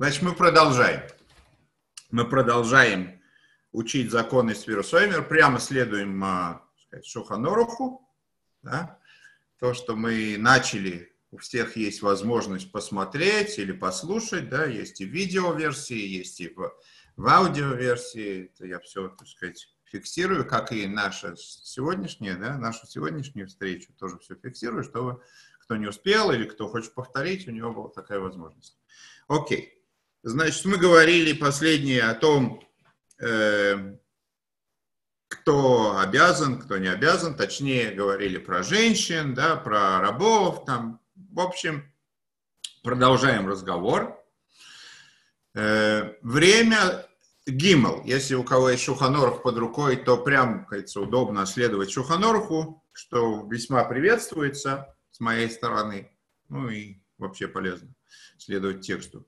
Значит, мы продолжаем. Мы продолжаем учить законы Свирусоймер, прямо следуем а, сказать, Шуханоруху. Да? То, что мы начали, у всех есть возможность посмотреть или послушать, да, есть и видеоверсии, есть и в, в аудиоверсии. Это я все, так сказать, фиксирую, как и наша сегодняшняя, да, нашу сегодняшнюю встречу тоже все фиксирую, чтобы кто не успел или кто хочет повторить, у него была такая возможность. Окей. Значит, мы говорили последнее о том, э, кто обязан, кто не обязан. Точнее, говорили про женщин, да, про рабов. Там. В общем, продолжаем разговор. Э, время Гимл. Если у кого есть Шуханорх под рукой, то прям, кажется, удобно следовать Шуханорху, что весьма приветствуется с моей стороны. Ну и вообще полезно следовать тексту.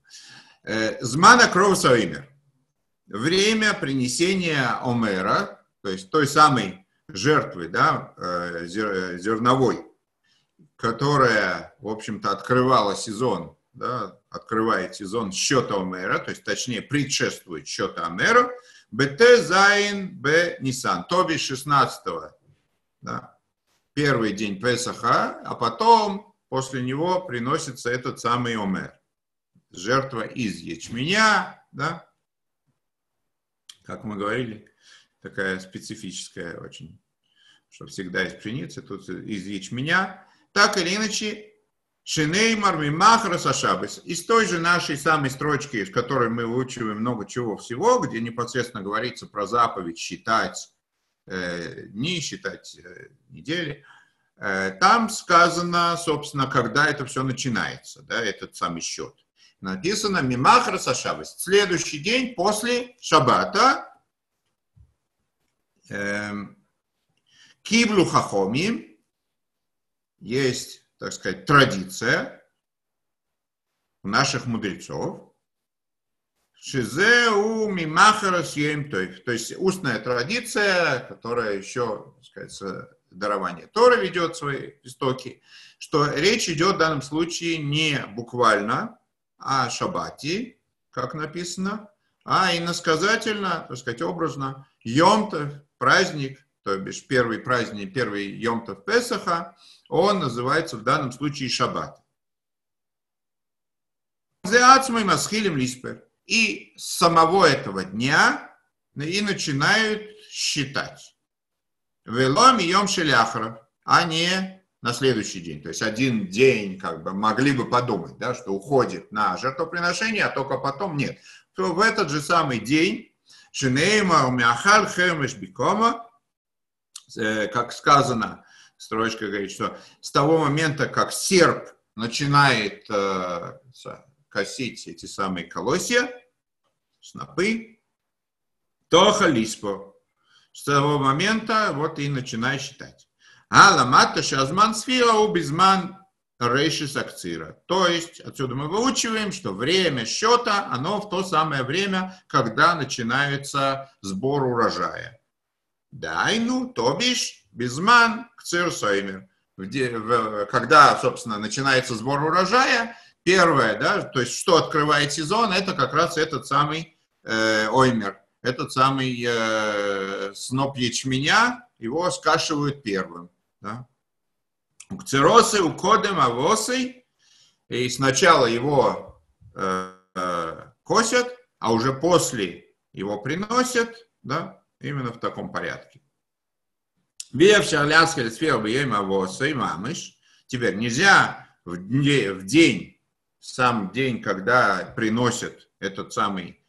Э, Змана Кровсаимер. Время принесения Омера, то есть той самой жертвы, да, э, зерновой, которая, в общем-то, открывала сезон, да, открывает сезон счета Омера, то есть, точнее, предшествует счета Омера, БТ Зайн Б Нисан, то бишь 16 да, первый день Песаха, а потом после него приносится этот самый Омер жертва из ячменя, да, как мы говорили, такая специфическая очень, что всегда из пшеницы, тут из ячменя. Так или иначе, Шинеймар Мимахра Сашабис. Из той же нашей самой строчки, из которой мы выучиваем много чего всего, где непосредственно говорится про заповедь считать э, дни, считать э, недели, э, там сказано, собственно, когда это все начинается, да, этот самый счет написано Мимахра Сашабас. Следующий день после Шабата эм, Киблу Хахоми есть, так сказать, традиция у наших мудрецов. Шизеу мимахара съем То есть устная традиция, которая еще, так сказать, дарование Тора ведет свои истоки, что речь идет в данном случае не буквально о шаббате, как написано, а иносказательно, так сказать, образно, Йомтов, праздник, то бишь первый праздник, первый Йомтов Песаха, он называется в данном случае шаббат. И с самого этого дня и начинают считать. Велом и Йом Шеляхра, а не на следующий день. То есть один день, как бы, могли бы подумать, да, что уходит на жертвоприношение, а только потом нет. То в этот же самый день, Шинейма умяхал хемеш э, как сказано, строчка говорит, что с того момента, как серп начинает э, косить эти самые колосья, снопы, то халиспо. С того момента вот и начинай считать. Аламата шазман сфира у безман рейшис акцира. То есть отсюда мы выучиваем, что время счета, оно в то самое время, когда начинается сбор урожая. Дайну, то бишь, безман кцир соймер. Когда, собственно, начинается сбор урожая, первое, да, то есть что открывает сезон, это как раз этот самый э, оймер, этот самый э, сноп ячменя, его скашивают первым. Да? У кцеросы, у кодем авосы, и сначала его э, э, косят, а уже после его приносят, да, именно в таком порядке. Теперь нельзя в день, в день, сам день, когда приносят этот самый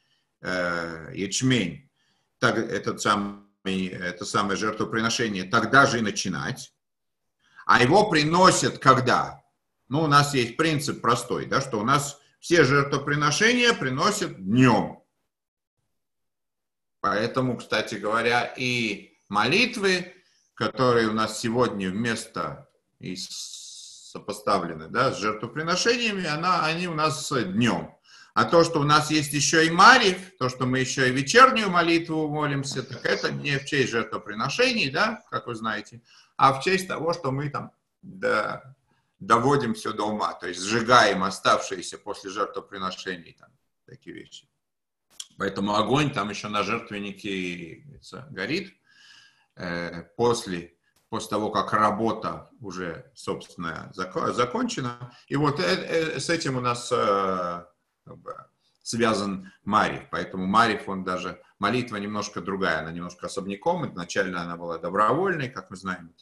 э, ячмень, так, этот самый, это самое жертвоприношение, тогда же и начинать. А его приносят когда? Ну, у нас есть принцип простой, да, что у нас все жертвоприношения приносят днем. Поэтому, кстати говоря, и молитвы, которые у нас сегодня вместо и сопоставлены да, с жертвоприношениями, она, они у нас днем. А то, что у нас есть еще и Марив, то, что мы еще и вечернюю молитву молимся, так это не в честь жертвоприношений, да, как вы знаете, а в честь того, что мы там да, доводим все до ума, то есть сжигаем оставшиеся после жертвоприношений там, такие вещи. Поэтому огонь там еще на жертвеннике горит. Э, после, после того, как работа уже, собственно, закончена. И вот э, с этим у нас связан Марив. Поэтому Марив, он даже, молитва немножко другая, она немножко особняком. Изначально она была добровольной, как мы знаем,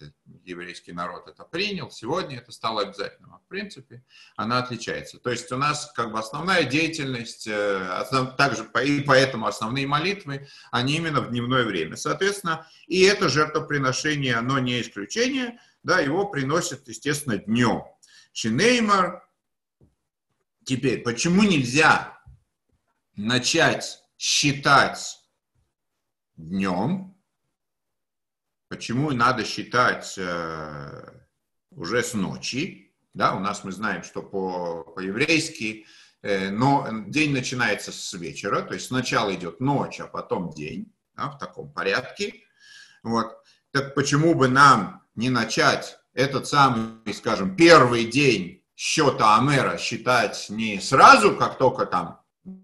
еврейский народ это принял. Сегодня это стало обязательным. А в принципе, она отличается. То есть у нас как бы основная деятельность, э, основ, также и поэтому основные молитвы, они именно в дневное время. Соответственно, и это жертвоприношение, оно не исключение, да, его приносят, естественно, днем. Шинеймар, теперь, почему нельзя начать считать днем, почему надо считать э, уже с ночи, да, у нас мы знаем, что по, по-еврейски э, но день начинается с вечера, то есть сначала идет ночь, а потом день, да, в таком порядке. Вот. Так почему бы нам не начать этот самый, скажем, первый день счета Амера считать не сразу, как только там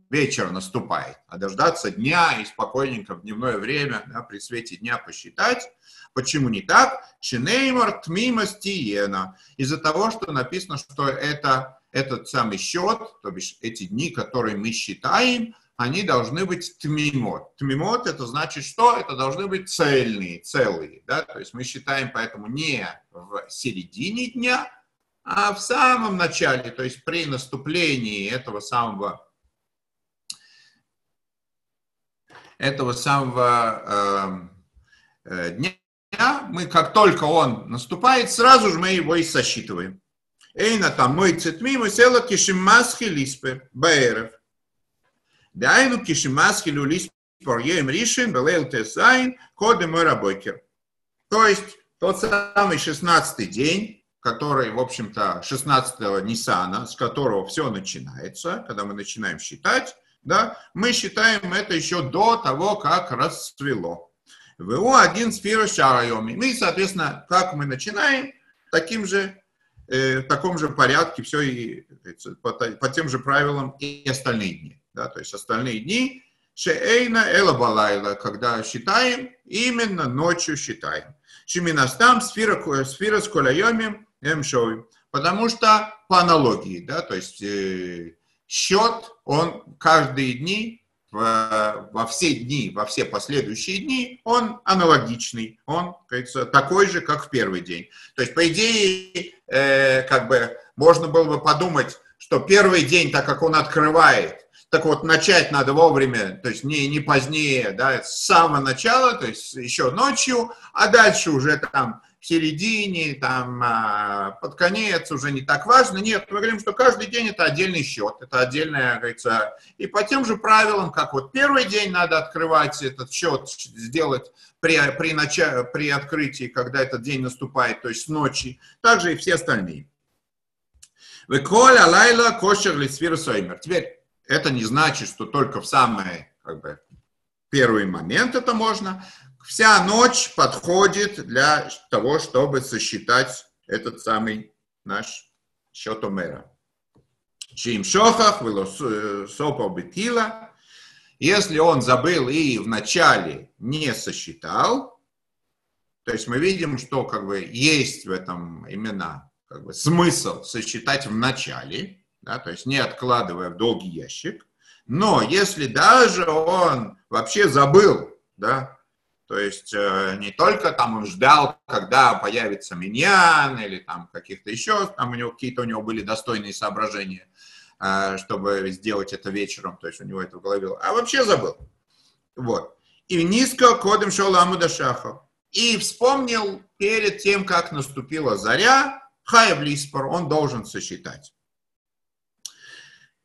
вечер наступает, а дождаться дня и спокойненько в дневное время, да, при свете дня посчитать. Почему не так? Шинеймар тмимастиена. Из-за того, что написано, что это этот самый счет, то бишь эти дни, которые мы считаем, они должны быть тмимот. Тмимот это значит что? Это должны быть цельные, целые. Да? То есть мы считаем поэтому не в середине дня, а в самом начале, то есть при наступлении этого самого этого самого э, э, дня, мы как только он наступает, сразу же мы его и сосчитываем. Эйна там мой цитми, мы села кишимасхи лиспе, баэров. Дайну кишимасхи люлиспе, порьем ришин, белейл тесайн, коды мой рабокер. То есть тот самый 16 день, который, в общем-то, 16-го Ниссана, с которого все начинается, когда мы начинаем считать, да, мы считаем это еще до того, как расцвело. ВО один сфера шарайоми. Мы, соответственно, как мы начинаем, таким же, э, в таком же порядке все и по, по тем же правилам и остальные дни. Да, то есть остальные дни Шеэйна Эла Балайла, когда считаем, именно ночью считаем. Шиминастам сфера, сфера с коляемим эмшови. Потому что по аналогии, да, то есть э, счет, он каждые дни, во все дни, во все последующие дни, он аналогичный, он, кажется, такой же, как в первый день. То есть, по идее, э, как бы можно было бы подумать, что первый день, так как он открывает, так вот начать надо вовремя, то есть не, не позднее, да, с самого начала, то есть еще ночью, а дальше уже там середине, там, а, под конец уже не так важно. Нет, мы говорим, что каждый день это отдельный счет, это отдельная, говорится, и по тем же правилам, как вот первый день надо открывать этот счет, сделать при, при, начале, при открытии, когда этот день наступает, то есть с ночи, также и все остальные. Веколя лайла кошер лисфир соймер. Теперь это не значит, что только в самый как бы, первый момент это можно. Вся ночь подходит для того, чтобы сосчитать этот самый наш счет Омера. Чим шохах, сопа бетила. Если он забыл и вначале не сосчитал, то есть мы видим, что как бы есть в этом именно как бы, смысл сосчитать в начале, да, то есть не откладывая в долгий ящик. Но если даже он вообще забыл, да, то есть э, не только там он ждал, когда появится миньян или там каких-то еще, там у него какие-то у него были достойные соображения, э, чтобы сделать это вечером, то есть у него это в голове, а вообще забыл. Вот. И низко кодом шел Амудашахов. И вспомнил перед тем, как наступила заря, Хаев Лиспор, он должен сосчитать.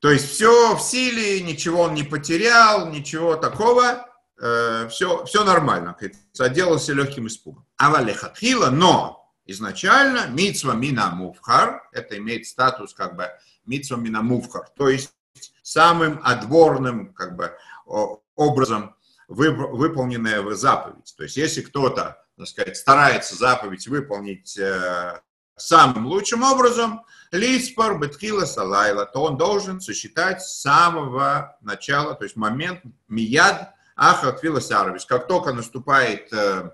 То есть все в силе, ничего он не потерял, ничего такого э, все нормально, отделался легким испугом. Авалехатхила, но изначально митсва мина мувхар, это имеет статус как бы митсва мина мувхар, то есть самым отборным как бы образом выполненная заповедь. То есть если кто-то, так сказать, старается заповедь выполнить э, самым лучшим образом, лиспар бетхила салайла, то он должен сосчитать с самого начала, то есть момент мияд ахатвила сарвис. Как только наступает, э,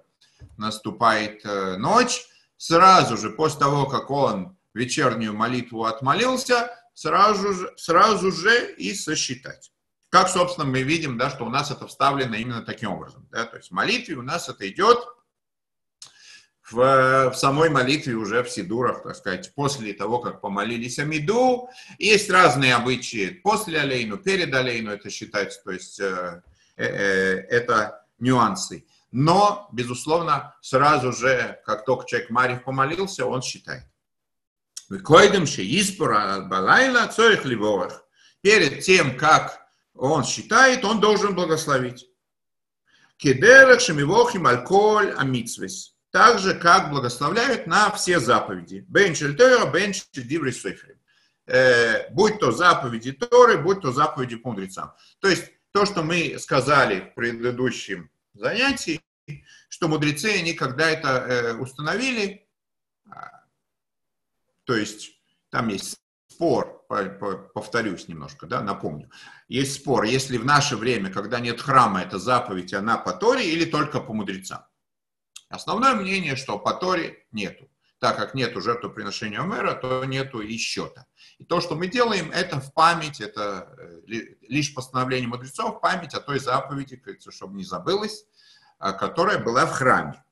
наступает э, ночь, сразу же после того, как он вечернюю молитву отмолился, сразу же, сразу же и сосчитать. Как, собственно, мы видим, да, что у нас это вставлено именно таким образом. Да? То есть в молитве у нас это идет в, в самой молитве уже в Сидурах, так сказать, после того, как помолились Амиду. Есть разные обычаи после Алейну, перед Алейну это считается, то есть э это нюансы. Но, безусловно, сразу же, как только человек Марьев помолился, он считает. Перед тем, как он считает, он должен благословить. Кедерах шемивохим алколь амитсвес. Так же, как благословляют на все заповеди. Бен шельтера, бен э, Будь то заповеди Торы, будь то заповеди по мудрецам. То есть, то, что мы сказали в предыдущем занятии, что мудрецы, они когда это э, установили, а, то есть, там есть спор, повторюсь немножко, да, напомню. Есть спор, если в наше время, когда нет храма, это заповедь, она по Торе или только по мудрецам. Основное мнение, что по Торе нету. Так как нету жертвоприношения мэра, то нету и счета. И то, что мы делаем, это в память, это э, лишь постановление мудрецов, память о той заповеди, чтобы не забылось, а, которая была в храме.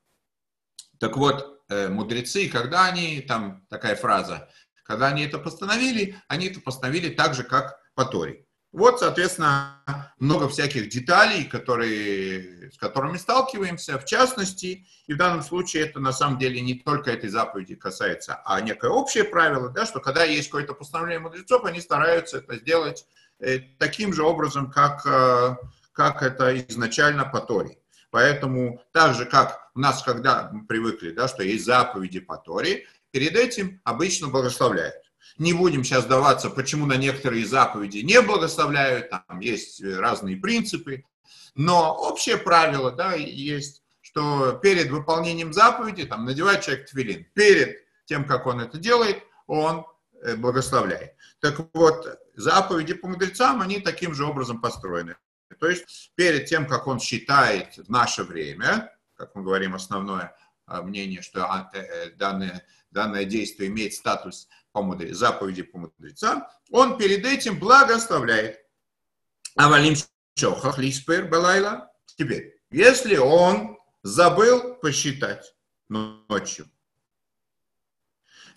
Так вот, э, мудрецы, когда они, там такая фраза, когда они это постановили, они это постановили так же, как по Торе. Вот, соответственно, много всяких деталей, которые, с которыми сталкиваемся, в частности, и в данном случае это на самом деле не только этой заповеди касается, а некое общее правило, да, что когда есть какое-то постановление мудрецов, они стараются это сделать э, таким же образом, как, э, как это изначально по Торе. Поэтому так же, как у нас, когда мы привыкли, да, что есть заповеди по Торе, перед этим обычно благословляют. Не будем сейчас даваться, почему на некоторые заповеди не благословляют, там есть разные принципы, но общее правило да, есть, что перед выполнением заповеди там, надевает человек твилин. Перед тем, как он это делает, он э, благословляет. Так вот, заповеди по мудрецам, они таким же образом построены. То есть перед тем, как он считает в наше время, как мы говорим, основное а, мнение, что а, э, э, данное данное действие имеет статус по мудре, заповеди по мудрецам, он перед этим благословляет. Авалим шохах лиспер балайла. Теперь, если он забыл посчитать ночью,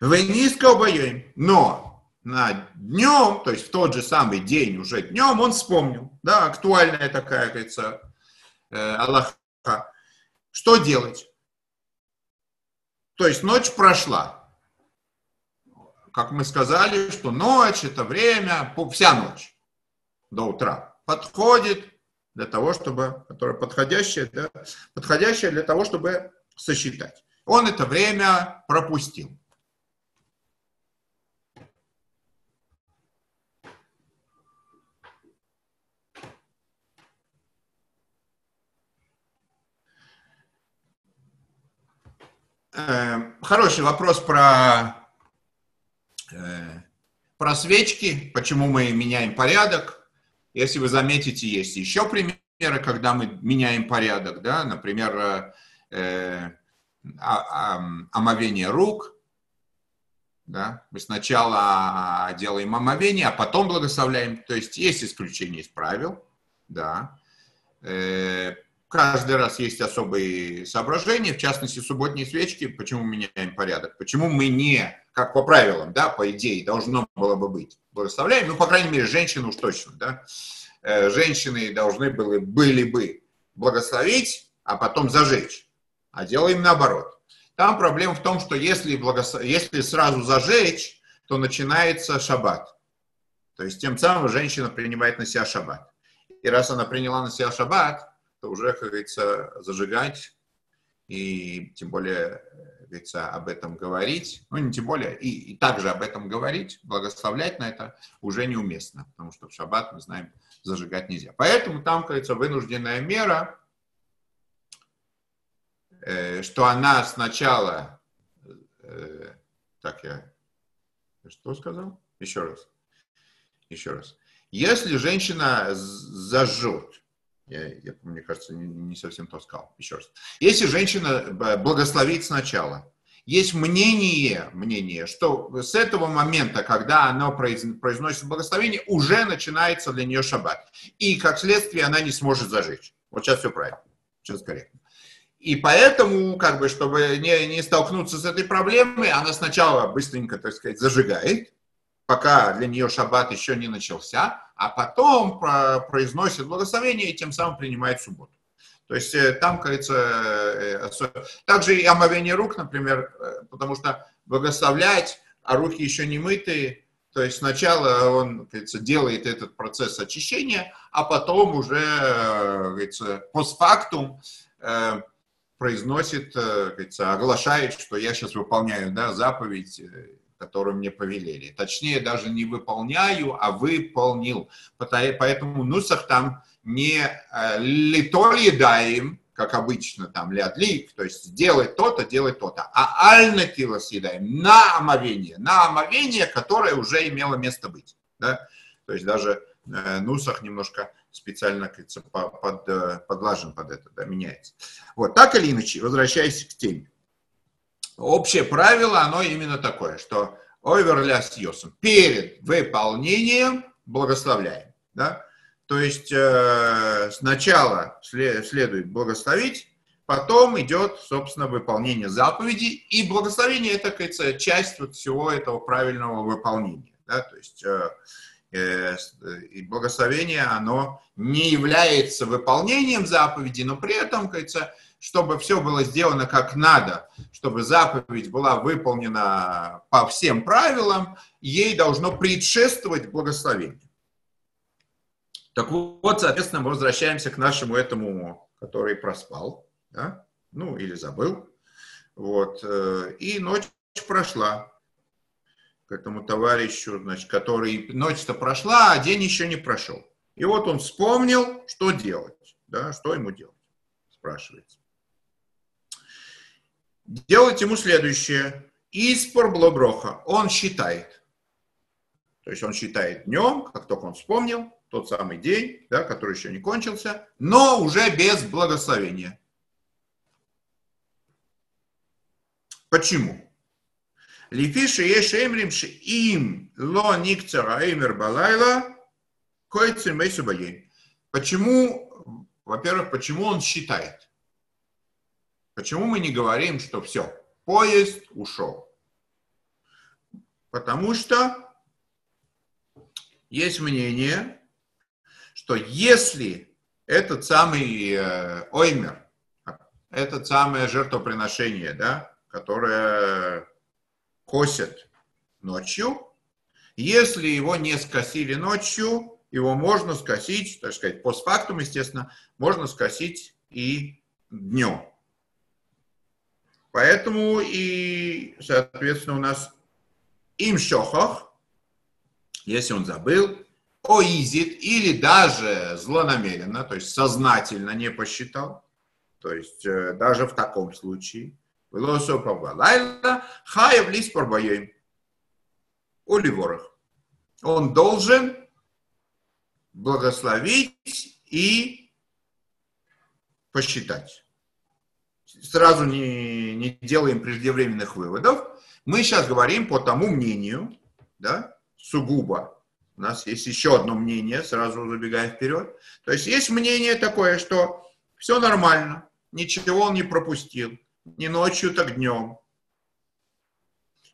вы низко обоим, но на днем, то есть в тот же самый день, уже днем, он вспомнил, да, актуальная такая, говорится, э, Аллаха. Что делать? То есть ночь прошла. Как мы сказали, что ночь это время, вся ночь до утра подходит для того, чтобы, которое подходящее, да, подходящее для того, чтобы сосчитать. Он это время пропустил. Э, хороший вопрос про, э, про свечки, почему мы меняем порядок. Если вы заметите, есть еще примеры, когда мы меняем порядок, да, например, э, э а, а, омовение рук, да, мы сначала делаем омовение, а потом благословляем, то есть есть исключение из правил, да, каждый раз есть особые соображения, в частности, субботние свечки, почему меняем порядок, почему мы не, как по правилам, да, по идее, должно было бы быть, благословляем, ну, по крайней мере, женщины уж точно, да, э, женщины должны были, были бы благословить, а потом зажечь, а делаем наоборот. Там проблема в том, что если, благослов... если сразу зажечь, то начинается шаббат. То есть тем самым женщина принимает на себя шаббат. И раз она приняла на себя шаббат, то уже, как говорится, зажигать и тем более, как говорится, об этом говорить, ну не тем более, и, и также об этом говорить, благословлять на это уже неуместно, потому что в шаббат, мы знаем, зажигать нельзя. Поэтому там, говорится, вынужденная мера, э, что она сначала э, Так я что сказал? Еще раз. Еще раз. Если женщина зажжет, я, я, мне кажется, не, не совсем то сказал. Еще раз. Если женщина благословит сначала, есть мнение, мнение, что с этого момента, когда она произносит благословение, уже начинается для нее шаббат. И, как следствие, она не сможет зажечь. Вот сейчас все правильно. Сейчас корректно. И поэтому, как бы, чтобы не, не столкнуться с этой проблемой, она сначала быстренько, так сказать, зажигает, пока для нее шаббат еще не начался, а потом произносит благословение и тем самым принимает субботу. То есть э, там, кажется, э, также и омовение рук, например, э, потому что благословлять, а руки еще не мытые, то есть сначала он, кажется, делает этот процесс очищения, а потом уже, кажется, постфактум произносит, кажется, оглашает, что я сейчас выполняю да, заповедь, которую мне повелели. Точнее, даже не выполняю, а выполнил. Поэтому нусах там не литор едаем, как обычно, там, лядлик, то есть делать то-то, делать то-то, а альнатила съедаем на омовение, на омовение, которое уже имело место быть. Да? То есть даже э, нусах немножко специально, кажется, под, э, подлажен под это, да, меняется. Вот, так или иначе, возвращаясь к теме. Общее правило, оно именно такое, что оверляс йосом, перед выполнением благословляем. Да? То есть э, сначала след, следует благословить, потом идет, собственно, выполнение заповеди, и благословение это, кажется, часть вот всего этого правильного выполнения. Да? То есть э, э, и благословение, оно не является выполнением заповеди, но при этом, кажется, чтобы все было сделано как надо, чтобы заповедь была выполнена по всем правилам, ей должно предшествовать благословение. Так вот, соответственно, мы возвращаемся к нашему этому, который проспал, да? ну или забыл. Вот. Э, и ночь прошла к этому товарищу, значит, который ночь-то прошла, а день еще не прошел. И вот он вспомнил, что делать, да, что ему делать, спрашивается. Делать ему следующее. Испор блоброха. Он считает. То есть он считает днем, как только он вспомнил, тот самый день, да, который еще не кончился, но уже без благословения. Почему? Лифиши еш эмрим им ло никцера эмер балайла койцем Почему, во-первых, почему он считает? Почему мы не говорим, что все, поезд ушел? Потому что есть мнение, что если этот самый э, оймер, это самое жертвоприношение, да, которое косят ночью, если его не скосили ночью, его можно скосить, так сказать, постфактум, естественно, можно скосить и днем. Поэтому и, соответственно, у нас им шохах, если он забыл, оизит или даже злонамеренно, то есть сознательно не посчитал, то есть э, даже в таком случае, он должен благословить и посчитать. Сразу не, не делаем преждевременных выводов. Мы сейчас говорим по тому мнению, да, сугубо у нас есть еще одно мнение, сразу забегая вперед. То есть есть мнение такое, что все нормально, ничего он не пропустил, ни ночью, так днем.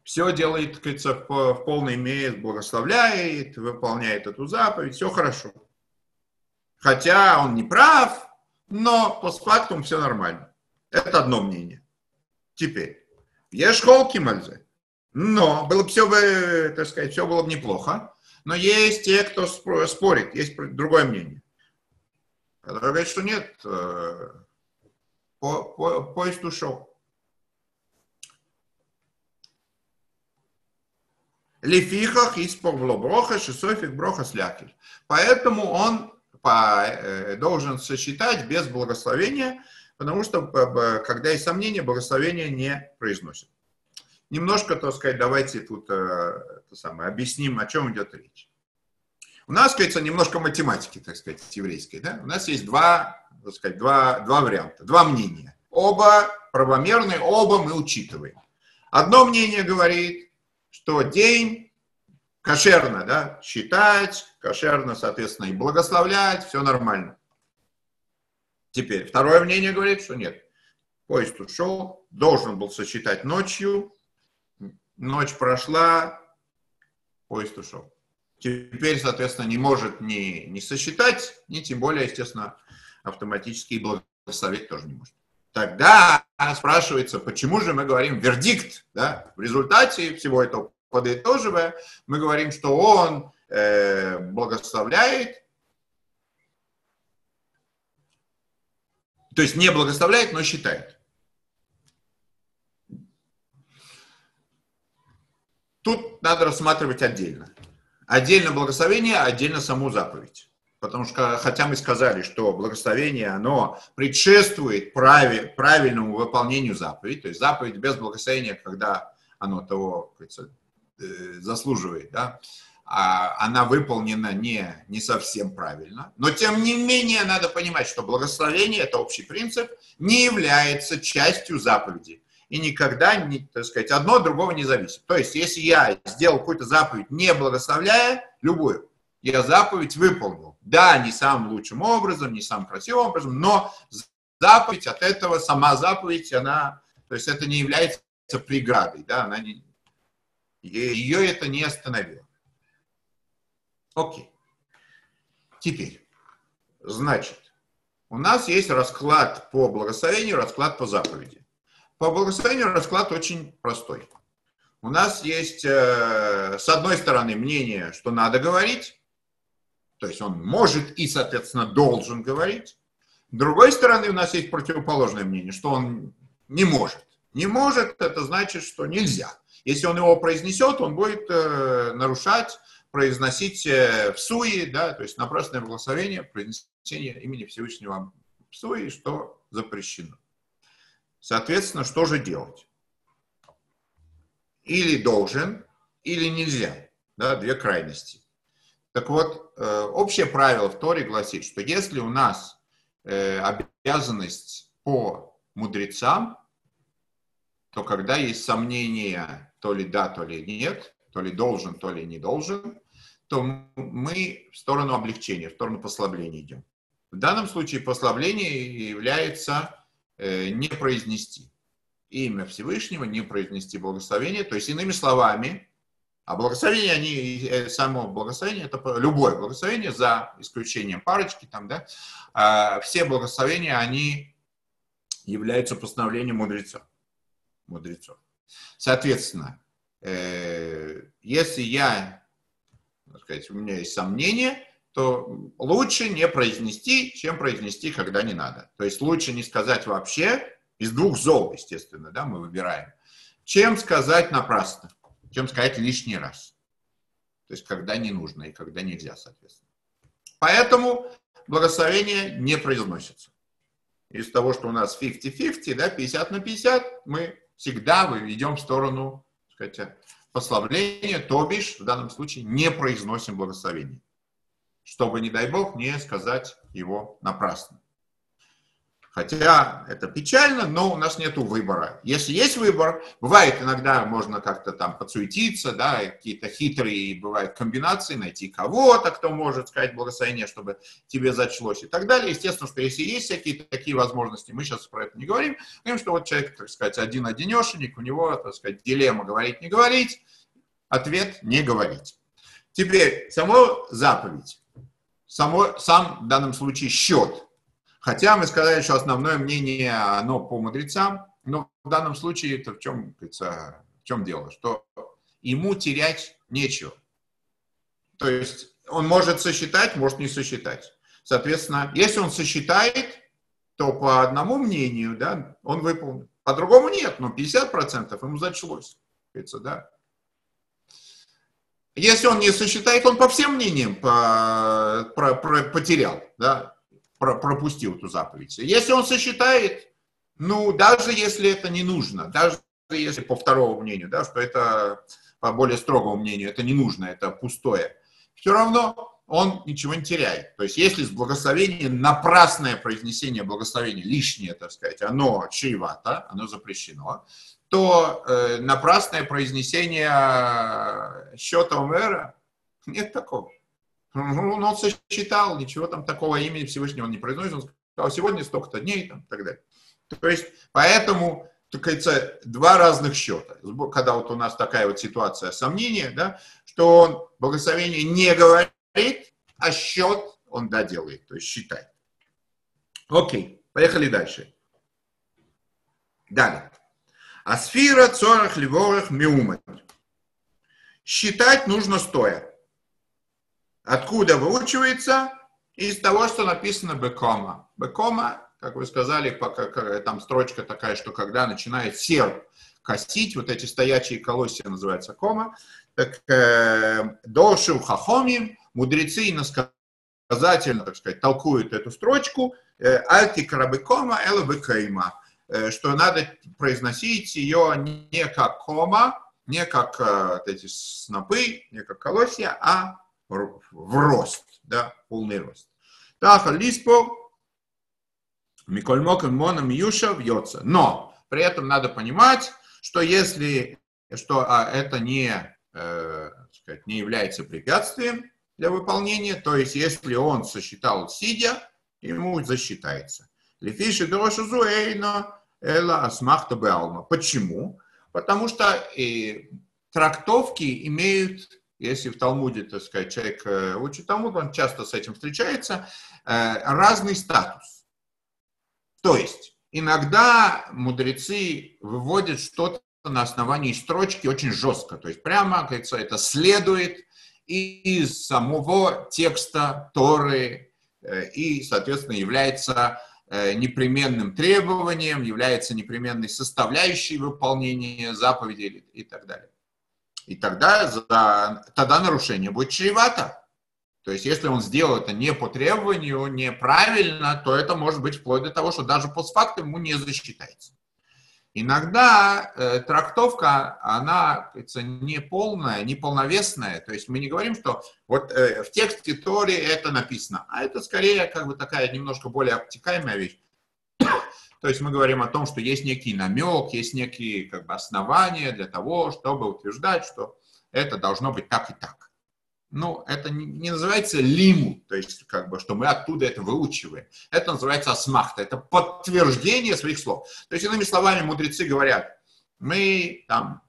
Все делает, так говорится, в полной мере, благословляет, выполняет эту заповедь, все хорошо. Хотя он не прав, но постфактум все нормально. Это одно мнение. Теперь, ешь холки, мальзе. Но было бы все, бы, так сказать, все было бы неплохо, но есть те, кто спорит, есть другое мнение. Который говорит, что нет, э, по, по, поезд ушел. Лефихах из броха, шесофик броха слякель. Поэтому он по, э, должен сочетать без благословения, потому что когда есть сомнения, благословение не произносит. немножко, так сказать, давайте тут э, это самое, объясним, о чем идет речь. У нас, кажется, немножко математики, так сказать, еврейской. Да? У нас есть два, так сказать, два, два варианта, два мнения. Оба правомерные, оба мы учитываем. Одно мнение говорит, что день кошерно да, считать, кошерно, соответственно, и благословлять, все нормально. Теперь, второе мнение говорит, что нет. Поезд ушел, должен был сосчитать ночью, ночь прошла, поезд ушел. Теперь, соответственно, не может ни, ни сосчитать, ни тем более, естественно, автоматически и благословить тоже не может. Тогда спрашивается, почему же мы говорим вердикт, да? В результате всего этого подытоживая, мы говорим, что он э, благословляет, то есть не благословляет, но считает. Тут надо рассматривать отдельно. Отдельно благословение, отдельно саму заповедь. Потому что, хотя мы сказали, что благословение, оно предшествует праве, правильному выполнению заповеди, то есть заповедь без благословения, когда оно того кажется, э, заслуживает, да, она выполнена не, не совсем правильно. Но тем не менее надо понимать, что благословение, это общий принцип, не является частью заповеди и никогда, не, так сказать, одно от другого не зависит. То есть, если я сделал какую-то заповедь, не благословляя, любую, я заповедь выполнил. Да, не самым лучшим образом, не самым красивым образом, но заповедь от этого, сама заповедь, она, то есть это не является преградой, да, она не, ее это не остановило. Окей. Теперь, значит, у нас есть расклад по благословению, расклад по заповеди. По благословению расклад очень простой. У нас есть, э, с одной стороны, мнение, что надо говорить, то есть он может и, соответственно, должен говорить. С другой стороны, у нас есть противоположное мнение, что он не может. Не может, это значит, что нельзя. Если он его произнесет, он будет э, нарушать, произносить э, в суе, да, то есть напрасное благословение, произнесение имени Всевышнего в суе, что запрещено. Соответственно, что же делать? Или должен, или нельзя. Да, две крайности. Так вот, э, общее правило в Торе гласит, что если у нас э, обязанность по мудрецам, то когда есть сомнения, то ли да, то ли нет, то ли должен, то ли не должен, то мы в сторону облегчения, в сторону послабления идем. В данном случае послабление является Э, не произнести имя Всевышнего, не произнести благословение. То есть, иными словами, а благословение, они, э, само благословение, это любое благословение, за исключением парочки, там, да, а все благословения, они являются постановлением мудрецов. мудрецов. Соответственно, э, если я, так сказать, у меня есть сомнения, то лучше не произнести, чем произнести, когда не надо. То есть лучше не сказать вообще, из двух зол, естественно, да, мы выбираем, чем сказать напрасно, чем сказать лишний раз. То есть когда не нужно и когда нельзя, соответственно. Поэтому благословение не произносится. Из того, что у нас 50-50, да, 50 на 50, мы всегда идем в сторону, так сказать, пославления, то бишь в данном случае не произносим благословение чтобы, не дай бог, не сказать его напрасно. Хотя это печально, но у нас нет выбора. Если есть выбор, бывает иногда можно как-то там подсуетиться, да, какие-то хитрые бывают комбинации, найти кого-то, кто может сказать благословение, чтобы тебе зачлось и так далее. Естественно, что если есть всякие такие возможности, мы сейчас про это не говорим, говорим, что вот человек, так сказать, один-одинешенек, у него, так сказать, дилемма говорить, не говорить, ответ не говорить. Теперь, само заповедь само, сам в данном случае счет. Хотя мы сказали, что основное мнение, оно по мудрецам, но в данном случае это в чем, в чем дело, что ему терять нечего. То есть он может сосчитать, может не сосчитать. Соответственно, если он сосчитает, то по одному мнению, да, он выполнит. По-другому нет, но 50% ему зачлось. Да. Если он не сосчитает, он по всем мнениям по, про, про, потерял, да, пропустил эту заповедь. Если он сосчитает, ну, даже если это не нужно, даже если по второму мнению, да, что это по более строгому мнению, это не нужно, это пустое, все равно он ничего не теряет. То есть если с благословения, напрасное произнесение благословения, лишнее, так сказать, оно чревато, оно запрещено, то э, напрасное произнесение счета мэра нет такого. Ну, он сосчитал, ничего там такого имени Всевышнего он не произносит, он сказал, сегодня столько-то дней, там, и так далее. То есть, поэтому, так говорится, два разных счета. Когда вот у нас такая вот ситуация сомнения, да, что он благословение не говорит, а счет он доделает, то есть считает. Окей, поехали дальше. Далее. Асфира цорах ливорах миумат. Считать нужно стоя. Откуда выучивается? Из того, что написано бекома. Бекома, как вы сказали, пока, там строчка такая, что когда начинает серп косить, вот эти стоячие колосья называются кома, так э, дошу хахомим, мудрецы иносказательно, так сказать, толкуют эту строчку, э, альти карабекома эла бекейма, э, что надо произносить ее не как кома, не как э, эти снопы, не как колосья, а в рост, да, полный рост. Таха лиспо, Микольмок и Моном Юша вьется. Но при этом надо понимать, что если что а, это не, э, сказать, не является препятствием для выполнения, то есть если он сосчитал сидя, ему засчитается. Лефиши дроша зуэйно эла асмахта беалма. Почему? Потому что и трактовки имеют если в Талмуде, так сказать, человек э, учит Талмуд, он часто с этим встречается, э, разный статус. То есть, иногда мудрецы выводят что-то на основании строчки очень жестко, то есть прямо, говорится, это следует из самого текста Торы э, и, соответственно, является непременным требованием, является непременной составляющей выполнения заповедей и так далее. И тогда, за, тогда нарушение будет чревато. То есть, если он сделал это не по требованию, неправильно, то это может быть вплоть до того, что даже постфактум ему не засчитается. Иногда э, трактовка, она кажется, не полная, не полновесная. То есть мы не говорим, что вот э, в тексте Тори это написано, а это скорее как бы такая немножко более обтекаемая вещь. То есть мы говорим о том, что есть некий намек, есть некие как бы, основания для того, чтобы утверждать, что это должно быть так и так. Ну, это не, называется лиму, то есть как бы, что мы оттуда это выучиваем. Это называется асмахта, это подтверждение своих слов. То есть, иными словами, мудрецы говорят, мы там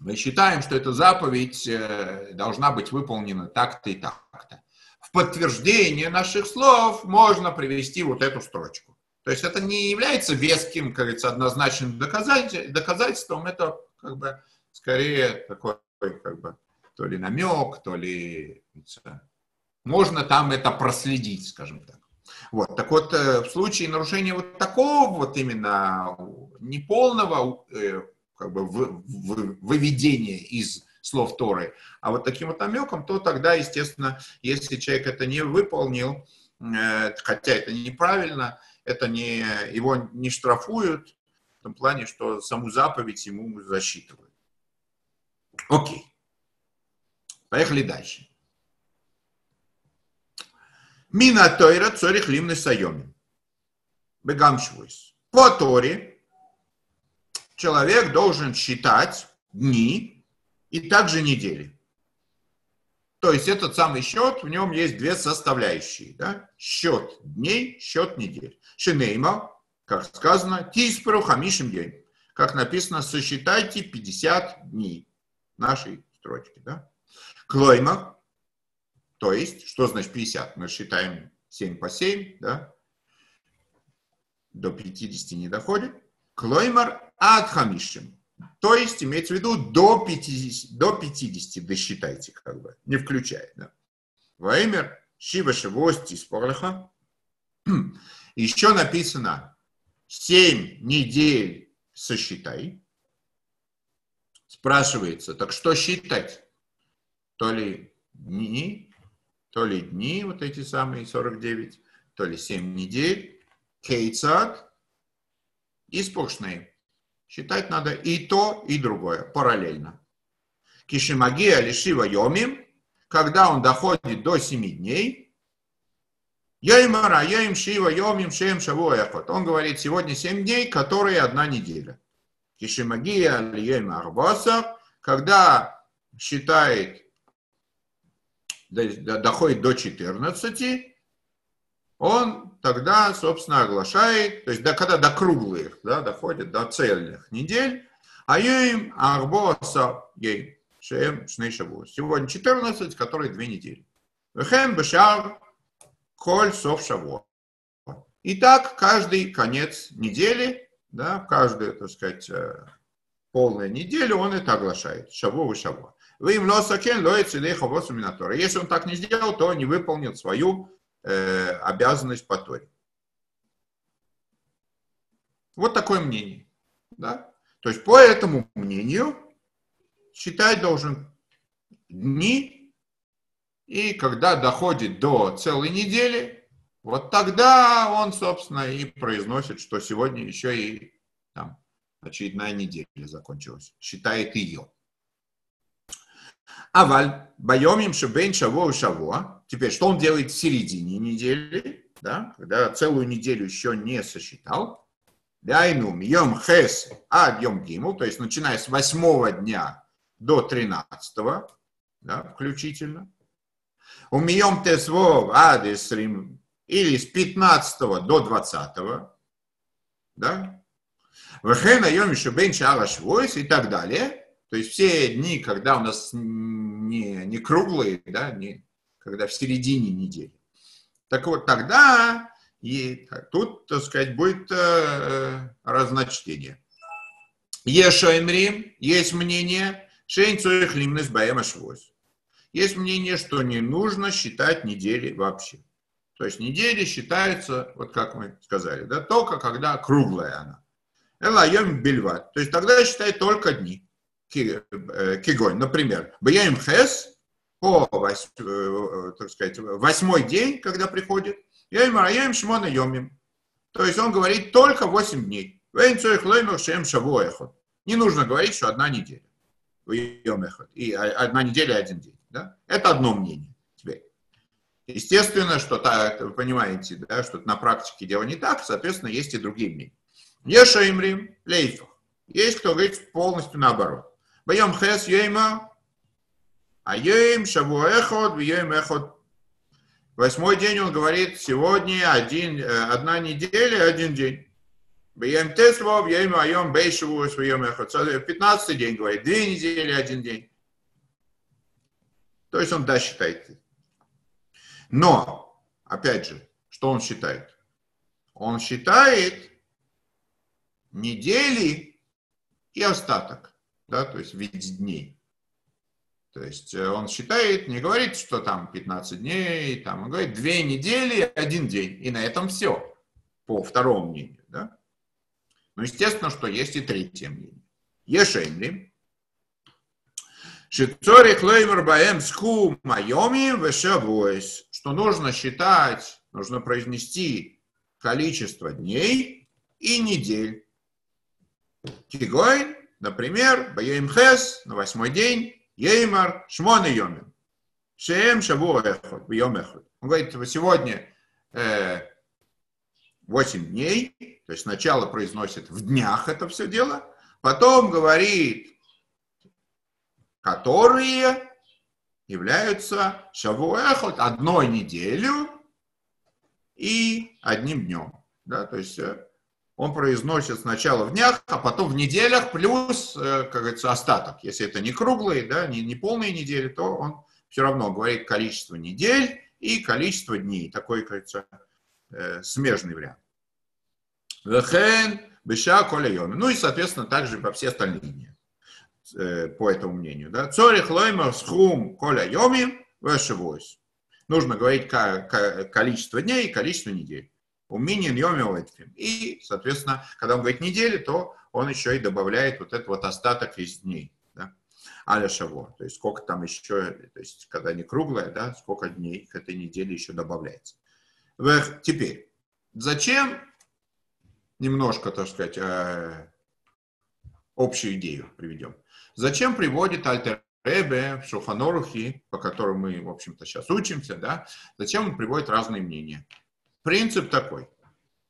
мы считаем, что эта заповедь э, должна быть выполнена так-то и так-то. В подтверждение наших слов можно привести вот эту строчку. То есть это не является веским, как говорится, однозначным доказательством, это как бы скорее такой как бы то ли намек, то ли можно там это проследить, скажем так. Вот, так вот, э, в случае нарушения вот такого вот именно неполного э, как бы выведения из слов Торы, а вот таким вот намеком, то тогда, естественно, если человек это не выполнил, э, хотя это неправильно, это не, его не штрафуют, в том плане, что саму заповедь ему засчитывают. Окей. Поехали дальше. Мина Тойра цорих лимны сайоми. Бегамшвуйс. По Торе человек должен считать дни и также недели. То есть этот самый счет, в нем есть две составляющие. Да? Счет дней, счет недель. Шинейма, как сказано, тиспру хамишим день. Как написано, сосчитайте 50 дней нашей строчки. Да? Клойма, то есть, что значит 50? Мы считаем 7 по 7, да? до 50 не доходит. Клоймар ад хамишим. То есть, имеется в виду, до 50, до 50 досчитайте, как бы, не включая. Да. Ваймер, Шива Шивости, Спорлиха. Еще написано 7 недель сосчитай. Спрашивается, так что считать? То ли дни, то ли дни, вот эти самые 49, то ли 7 недель. Кейцат и спошные. Считать надо и то, и другое, параллельно. Кишимагия лишива йомим, когда он доходит до семи дней, Йоймара, йоим шива, йомим шем шаву эхот. Он говорит, сегодня семь дней, которые одна неделя. Кишимагия йоим арбаса, когда считает, доходит до 14, он тогда, собственно, оглашает, то есть до, когда до круглых, да, доходит до цельных недель, а им арбоса ей, шеем шней Сегодня 14, которые две недели. Вехем бешар коль сов шаво. И так каждый конец недели, да, каждую, так сказать, э, полную неделю он это оглашает. Шаву и шаву. Вы им лосакен лоец или Если он так не сделал, то не выполнил свою э, обязанность по Торе. Вот такое мнение. Да? То есть по этому мнению считать должен дни, и когда доходит до целой недели, вот тогда он, собственно, и произносит, что сегодня еще и там, очередная неделя закончилась. Считает ее. Аваль, боемим шабейн шаво шаво. Теперь, что он делает в середине недели, да, когда целую неделю еще не сосчитал. Дайну мьем хес ад йом гиму, то есть начиная с восьмого дня до тринадцатого, да, включительно. У мьем тесвов ад или с пятнадцатого до двадцатого, да. Вехен айом еще бен и так далее. То есть все дни, когда у нас не, не круглые, да, не, когда в середине недели. Так вот, тогда и тут, так сказать, будет э, разночтение. Ешаймрим, есть мнение, шейнцуих лимнес баемашвось. Есть мнение, что не нужно считать недели вообще. То есть недели считаются, вот как мы сказали, да, только когда круглая она. Элайом бельват. То есть тогда считает только дни. Э, кигонь. Например, Бьяим Хес по, э, так сказать, восьмой день, когда приходит, Яим Раяем Шмона Йомим. То есть он говорит только 8 дней. Не нужно говорить, что одна неделя. И одна неделя один день. Да? Это одно мнение. Теперь. Естественно, что так, вы понимаете, да, что на практике дело не так, соответственно, есть и другие мнения. Еша имрим лейфах. Есть кто говорит полностью наоборот. Боем хес ейма, а ейм шаву эхот, ейм эхот. Восьмой день он говорит, сегодня один, э, одна неделя, один день. Бьем теслов, ейм айом бейшеву своем эхот. Пятнадцатый день говорит, две недели, один день. То есть он да считает. Но, опять же, что он считает? Он считает недели и остаток да, то есть в виде дней. То есть э, он считает, не говорит, что там 15 дней, там, он говорит 2 недели, один день. И на этом все, по второму мнению. Да? Но естественно, что есть и третье мнение. Ешемли. Шицорих леймер баэм сху майоми вешавуэс. Что нужно считать, нужно произнести количество дней и недель. Кигой Например, Баем Хес на восьмой день, Еймар Шмон и Йомин. Шеем Шаву Эхот, Йом Эхот. Он говорит, сегодня э, 8 дней, то есть сначала произносит в днях это все дело, потом говорит, которые являются Шаву Эхот одной неделю и одним днем. Да, то есть э, он произносит сначала в днях, а потом в неделях, плюс, э, как говорится, остаток. Если это не круглые, да, не, не полные недели, то он все равно говорит количество недель и количество дней. Такой, как говорится, э, смежный вариант. Беша коля Ну и, соответственно, также по все остальные дни, э, по этому мнению. Да? Цорих лоймер схум коля йоми Нужно говорить количество дней и количество недель. Уминин йоми И, соответственно, когда он говорит недели, то он еще и добавляет вот этот вот остаток из дней. Да? Аля шаво. То есть сколько там еще, то есть когда не круглая, да, сколько дней к этой неделе еще добавляется. Теперь, зачем немножко, так сказать, э, общую идею приведем. Зачем приводит Альтер Ребе в Шуханорухе, по которому мы, в общем-то, сейчас учимся, да, зачем он приводит разные мнения? Принцип такой.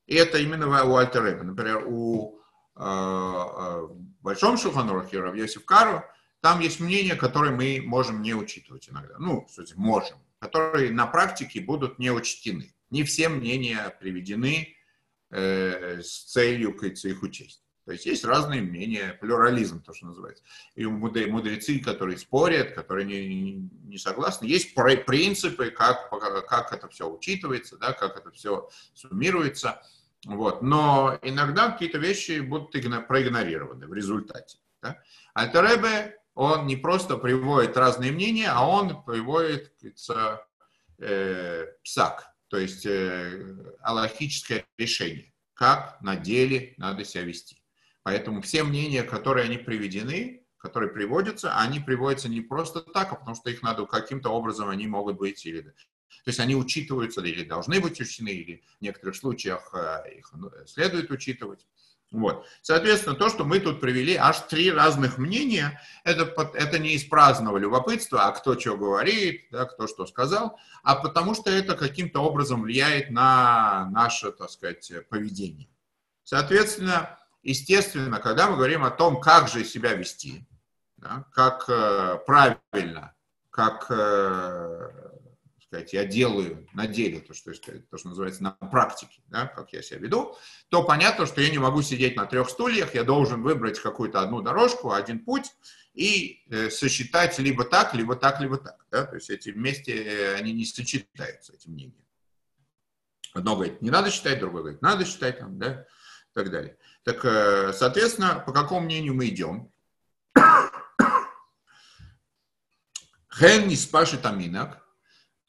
И это именно у Альтер Ребе. Например, у э, э, Большом Шуханорухе, Равьосиф Кару, там есть мнения, которые мы можем не учитывать иногда. Ну, кстати, можем. Которые на практике будут не учтены. Не все мнения приведены э, с целью, кажется, их учесть. То есть есть разные мнения, плюрализм, то, что называется. И мудрецы, которые спорят, которые не, не согласны. Есть принципы, как, как это все учитывается, да, как это все суммируется. Вот. Но иногда какие-то вещи будут проигнорированы в результате. Да. Альтеребе, он не просто приводит разные мнения, а он приводит, кажется, э, псак, то есть э, аллахическое решение, как на деле надо себя вести. Поэтому все мнения, которые они приведены, которые приводятся, они приводятся не просто так, а потому что их надо каким-то образом, они могут быть или... То есть они учитываются или должны быть учтены, или в некоторых случаях э, их ну, следует учитывать. Вот. Соответственно, то, что мы тут привели, аж три разных мнения, это, это не из праздного любопытства, а кто что говорит, да, кто что сказал, а потому что это каким-то образом влияет на наше, так сказать, поведение. Соответственно, естественно, когда мы говорим о том, как же себя вести, да, как э, правильно, как э, сказать, я делаю на деле то, что, то, что называется на практике, да, как я себя веду, то понятно, что я не могу сидеть на трех стульях, я должен выбрать какую-то одну дорожку, один путь и э, сосчитать либо так, либо так, либо так. Да? То есть эти вместе, э, они не сочетаются, эти мнения. Одно говорит, не надо считать, другое говорит, надо считать, там, да, и так далее. Так, э, соответственно, по какому мнению мы идем? Хен не спашет аминак,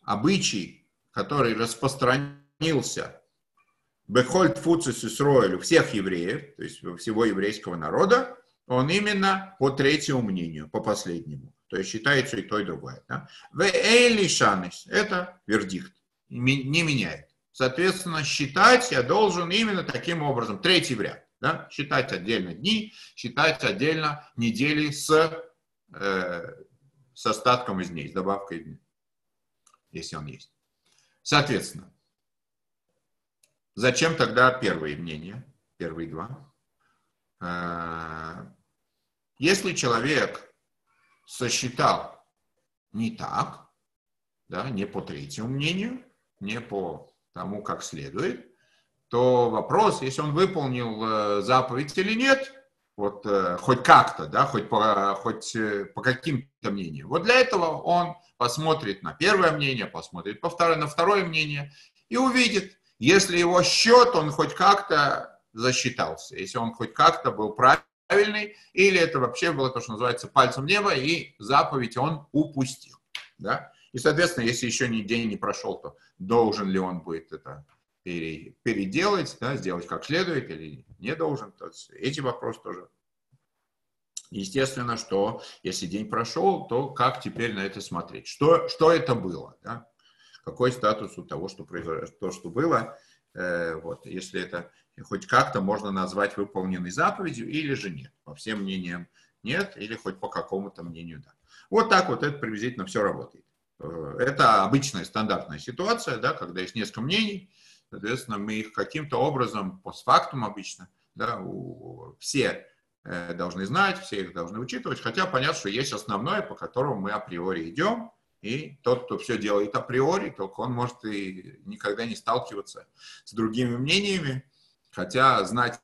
обычай, который распространился Бехольд Фуцис Исроэлю, всех евреев, то есть всего еврейского народа, он именно по третьему мнению, по последнему. То есть считается и то, и другое. Да? Это вердикт, не меняет. Соответственно, считать я должен именно таким образом. Третий вариант. Да? Считать отдельно дни, считать отдельно недели с, э, с остатком из дней, с добавкой дней, если он есть. Соответственно, зачем тогда первые мнения, первые два? Э, если человек сосчитал не так, да, не по третьему мнению, не по тому, как следует, то вопрос, если он выполнил э, заповедь или нет, вот э, хоть как-то, да, хоть по, хоть э, по каким-то мнениям. Вот для этого он посмотрит на первое мнение, посмотрит по второе, на второе мнение и увидит, если его счет, он хоть как-то засчитался, если он хоть как-то был правильный, или это вообще было то, что называется пальцем неба, и заповедь он упустил. Да? И, соответственно, если еще ни день не прошел, то должен ли он будет это переделать, да, сделать как следует или не должен. То есть эти вопросы тоже. Естественно, что если день прошел, то как теперь на это смотреть? Что, что это было? Да? Какой статус у того, что произошло, то, что было? Э, вот, если это хоть как-то можно назвать выполненной заповедью или же нет. По всем мнениям нет, или хоть по какому-то мнению да. Вот так вот это приблизительно все работает. Э, это обычная стандартная ситуация, да, когда есть несколько мнений, Соответственно, мы их каким-то образом, постфактум обычно, да, у, все э, должны знать, все их должны учитывать, хотя понятно, что есть основное, по которому мы априори идем, и тот, кто все делает априори, только он может и никогда не сталкиваться с другими мнениями, хотя знать,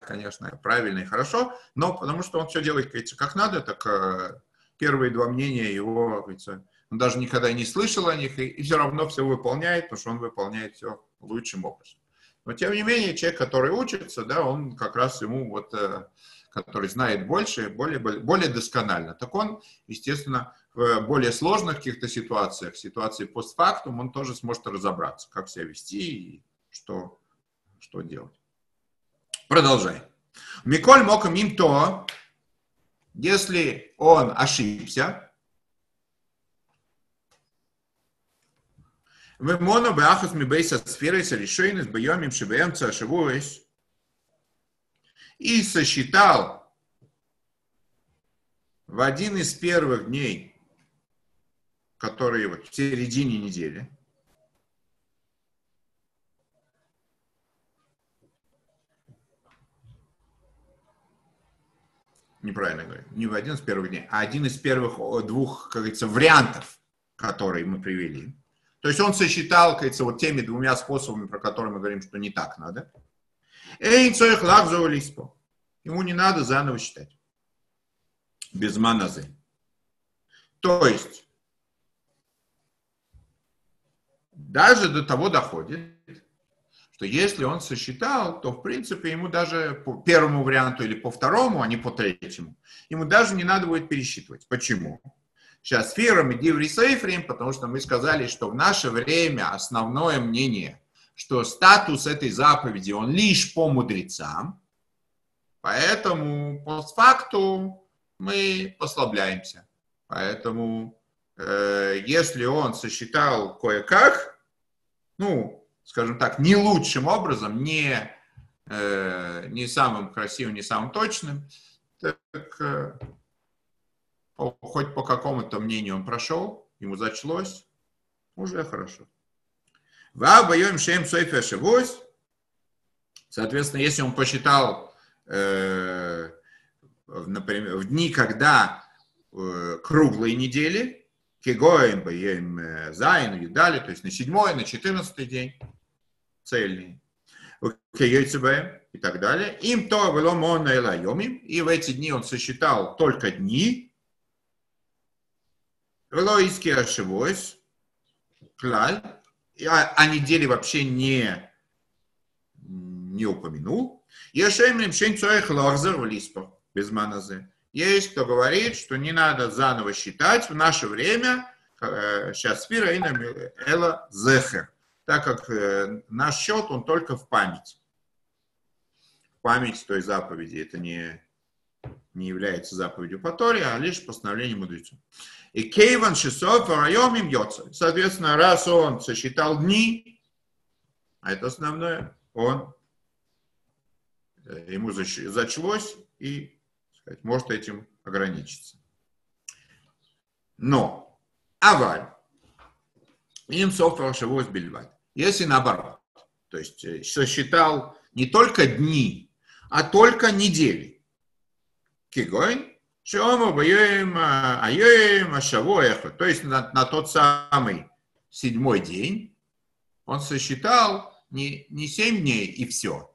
конечно, правильно и хорошо, но потому что он все делает, говорится, как надо, так э, первые два мнения его, говорится, он даже никогда не слышал о них, и, и все равно все выполняет, потому что он выполняет все лучшим образом. Но тем не менее, человек, который учится, да, он как раз ему вот, э, который знает больше, более, более досконально, так он, естественно, в более сложных каких-то ситуациях, ситуации постфактум, он тоже сможет разобраться, как себя вести и что, что делать. Продолжаем. Миколь мокам им то, если он ошибся, Вемоно беахас мибейса сферы решейнес бьемим шибеемца шавуэш. И сосчитал в один из первых дней, которые вот в середине недели, неправильно говорю, не в один из первых дней, а один из первых двух, как говорится, вариантов, которые мы привели. То есть он сосчитал, говорится, вот теми двумя способами, про которые мы говорим, что не так надо. Эй, цоих лахзовалиспо. Ему не надо заново считать. Без маназы. То есть, даже до того доходит, что если он сосчитал, то, в принципе, ему даже по первому варианту или по второму, а не по третьему, ему даже не надо будет пересчитывать. Почему? Сейчас фиром и диврисейфрим, потому что мы сказали, что в наше время основное мнение, что статус этой заповеди, он лишь по мудрецам, поэтому постфакту мы послабляемся. Поэтому, э, если он сосчитал кое-как, ну, скажем так, не лучшим образом, не, э, не самым красивым, не самым точным, так э, по, хоть по какому-то мнению он прошел, ему зачлось, уже хорошо. Вабайом шем сойфе шевось, соответственно, если он посчитал, э, например, в дни, когда э, круглые недели, Кегоем, Баем, Зайн, Юдали, то есть на седьмой, на четырнадцатый день, цельные. И так далее. Им то мона и в эти дни он сосчитал только дни. Велоиски ошибось. Клаль. А, а недели вообще не, не упомянул. Ешемлем шень цоэх лорзер в лиспо. Без маназы. Есть кто говорит, что не надо заново считать в наше время, сейчас фира и эла зехер так как э, наш счет, он только в память. Память той заповеди, это не, не является заповедью по а лишь постановлением мудрецов. И Кейван Шисов район им йоца. Соответственно, раз он сосчитал дни, а это основное, он э, ему зачлось и сказать, может этим ограничиться. Но, аваль, им софра шавуз бельвать. Если наоборот, то есть э, сосчитал не только дни, а только недели. Кигойн, Шома боем аем ашавоеха. То есть на, на тот самый седьмой день он сосчитал не, не семь дней и все,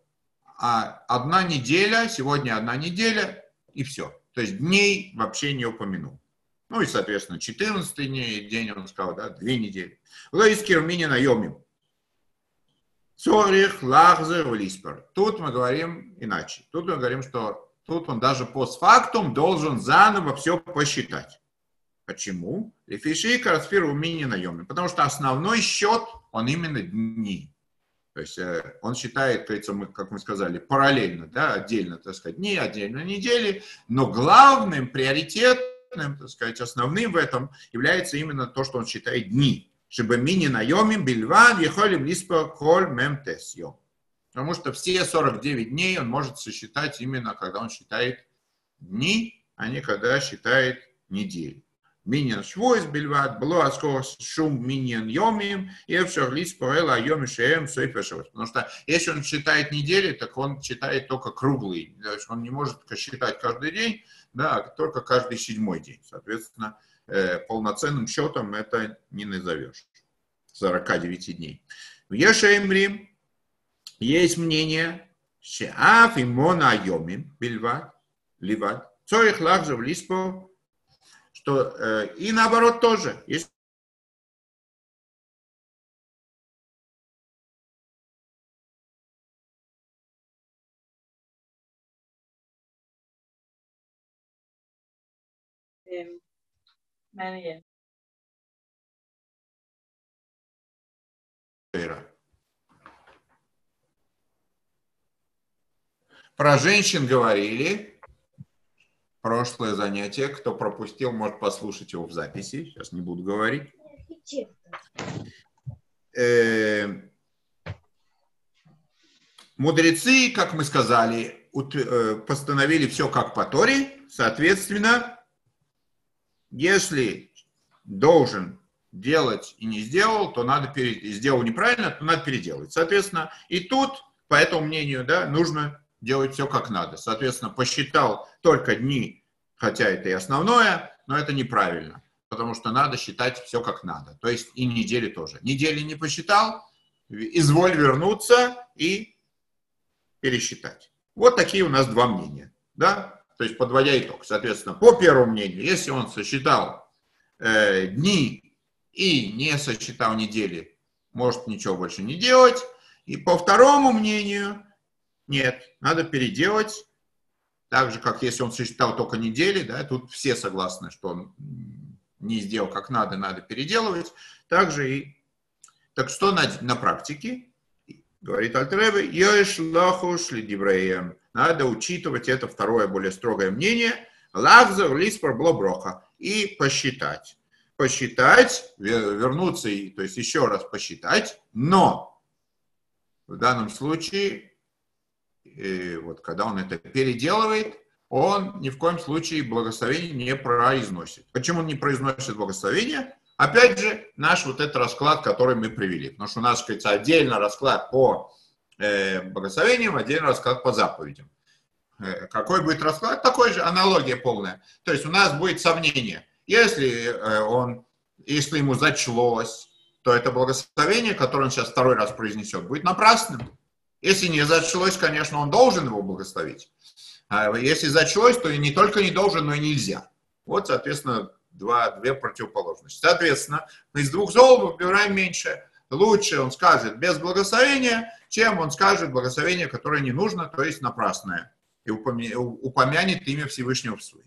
а одна неделя, сегодня одна неделя и все. То есть дней вообще не упомянул. Ну и, соответственно, 14 день он сказал, да, две недели. Лоискер мини наемим. Цорих, лахзер, лиспер. Тут мы говорим иначе. Тут мы говорим, что тут он даже постфактум должен заново все посчитать. Почему? Лефиши карасфир умини наемный. Потому что основной счет, он именно дни. То есть э, он считает, как мы сказали, параллельно, да, отдельно, так сказать, дни, отдельно недели, но главным, приоритетным, так сказать, основным в этом является именно то, что он считает дни чтобы мини наемим бельван ехали близко коль мемтес Потому что все 49 дней он может сосчитать именно, когда он считает дни, а не когда считает недели. Миньян швойс бельват, было аскор шум миньян йомим, и эфшер лис поэла йоми шеем сойфешевать. Потому что если он считает недели, так он считает только круглый. То есть он не может считать каждый день, да, а только каждый седьмой день. Соответственно, Э, полноценным счетом это не назовешь. 49 дней. В Ешемри есть мнение, Шеаф и Мона Йомим, Бильват, Ливат, Цорих Лахжев Лиспо, что э, и наоборот тоже. Есть מעניין. Про женщин говорили. Прошлое занятие. Кто пропустил, может послушать его в записи. Сейчас не буду говорить. Э, мудрецы, как мы сказали, э, постановили все как по Торе. Соответственно, если должен делать и не сделал, то надо пере... сделал неправильно, то надо переделать. Соответственно, и тут, по этому мнению, да, нужно делать все как надо. Соответственно, посчитал только дни, хотя это и основное, но это неправильно, потому что надо считать все как надо. То есть и недели тоже. Недели не посчитал, изволь вернуться и пересчитать. Вот такие у нас два мнения. Да? То есть подводя итог. Соответственно, по первому мнению, если он сосчитал э, дни и не сосчитал недели, может ничего больше не делать. И по второму мнению, нет, надо переделать. Так же, как если он сосчитал только недели, да, тут все согласны, что он не сделал как надо, надо переделывать. Также и... Так что на, на практике? Говорит Альтребе, Йоиш лохуш лидивреем. Надо учитывать это второе, более строгое мнение. Лахзер лиспор блоброха. И посчитать. Посчитать, вернуться, и, то есть еще раз посчитать, но в данном случае, и вот когда он это переделывает, он ни в коем случае благословение не произносит. Почему он не произносит благословение? Опять же, наш вот этот расклад, который мы привели. Потому что у нас, кажется, отдельно расклад по э, благословениям, отдельно расклад по заповедям. Э, какой будет расклад? Такой же, аналогия полная. То есть у нас будет сомнение. Если э, он, если ему зачлось, то это благословение, которое он сейчас второй раз произнесет, будет напрасным. Если не зачлось, конечно, он должен его благословить. А если зачлось, то и не только не должен, но и нельзя. Вот, соответственно, два, две противоположности. Соответственно, из двух зол выбираем меньше. Лучше он скажет без благословения, чем он скажет благословение, которое не нужно, то есть напрасное, и упомянет имя Всевышнего в суе.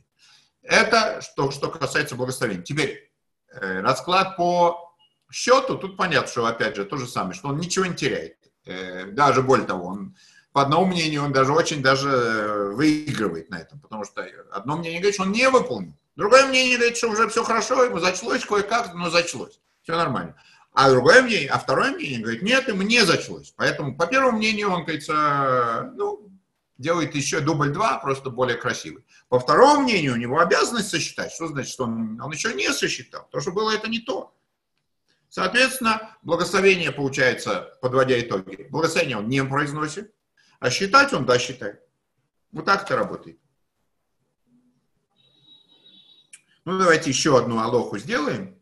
Это что, что касается благословения. Теперь э, расклад по счету, тут понятно, что опять же то же самое, что он ничего не теряет. Э, даже более того, он по одному мнению, он даже очень даже э, выигрывает на этом, потому что одно мнение говорит, что он не выполнил, Другое мнение говорит, что уже все хорошо, ему зачлось кое-как, но зачлось. Все нормально. А другое мнение, а второе мнение говорит, нет, ему не зачлось. Поэтому по первому мнению он, говорится, ну, делает еще дубль два, просто более красивый. По второму мнению, у него обязанность сосчитать. Что значит, что он, он еще не сосчитал? То, что было, это не то. Соответственно, благословение получается, подводя итоги, благословение он не произносит, а считать он, да, считает. Вот так это работает. Ну, давайте еще одну алоху сделаем.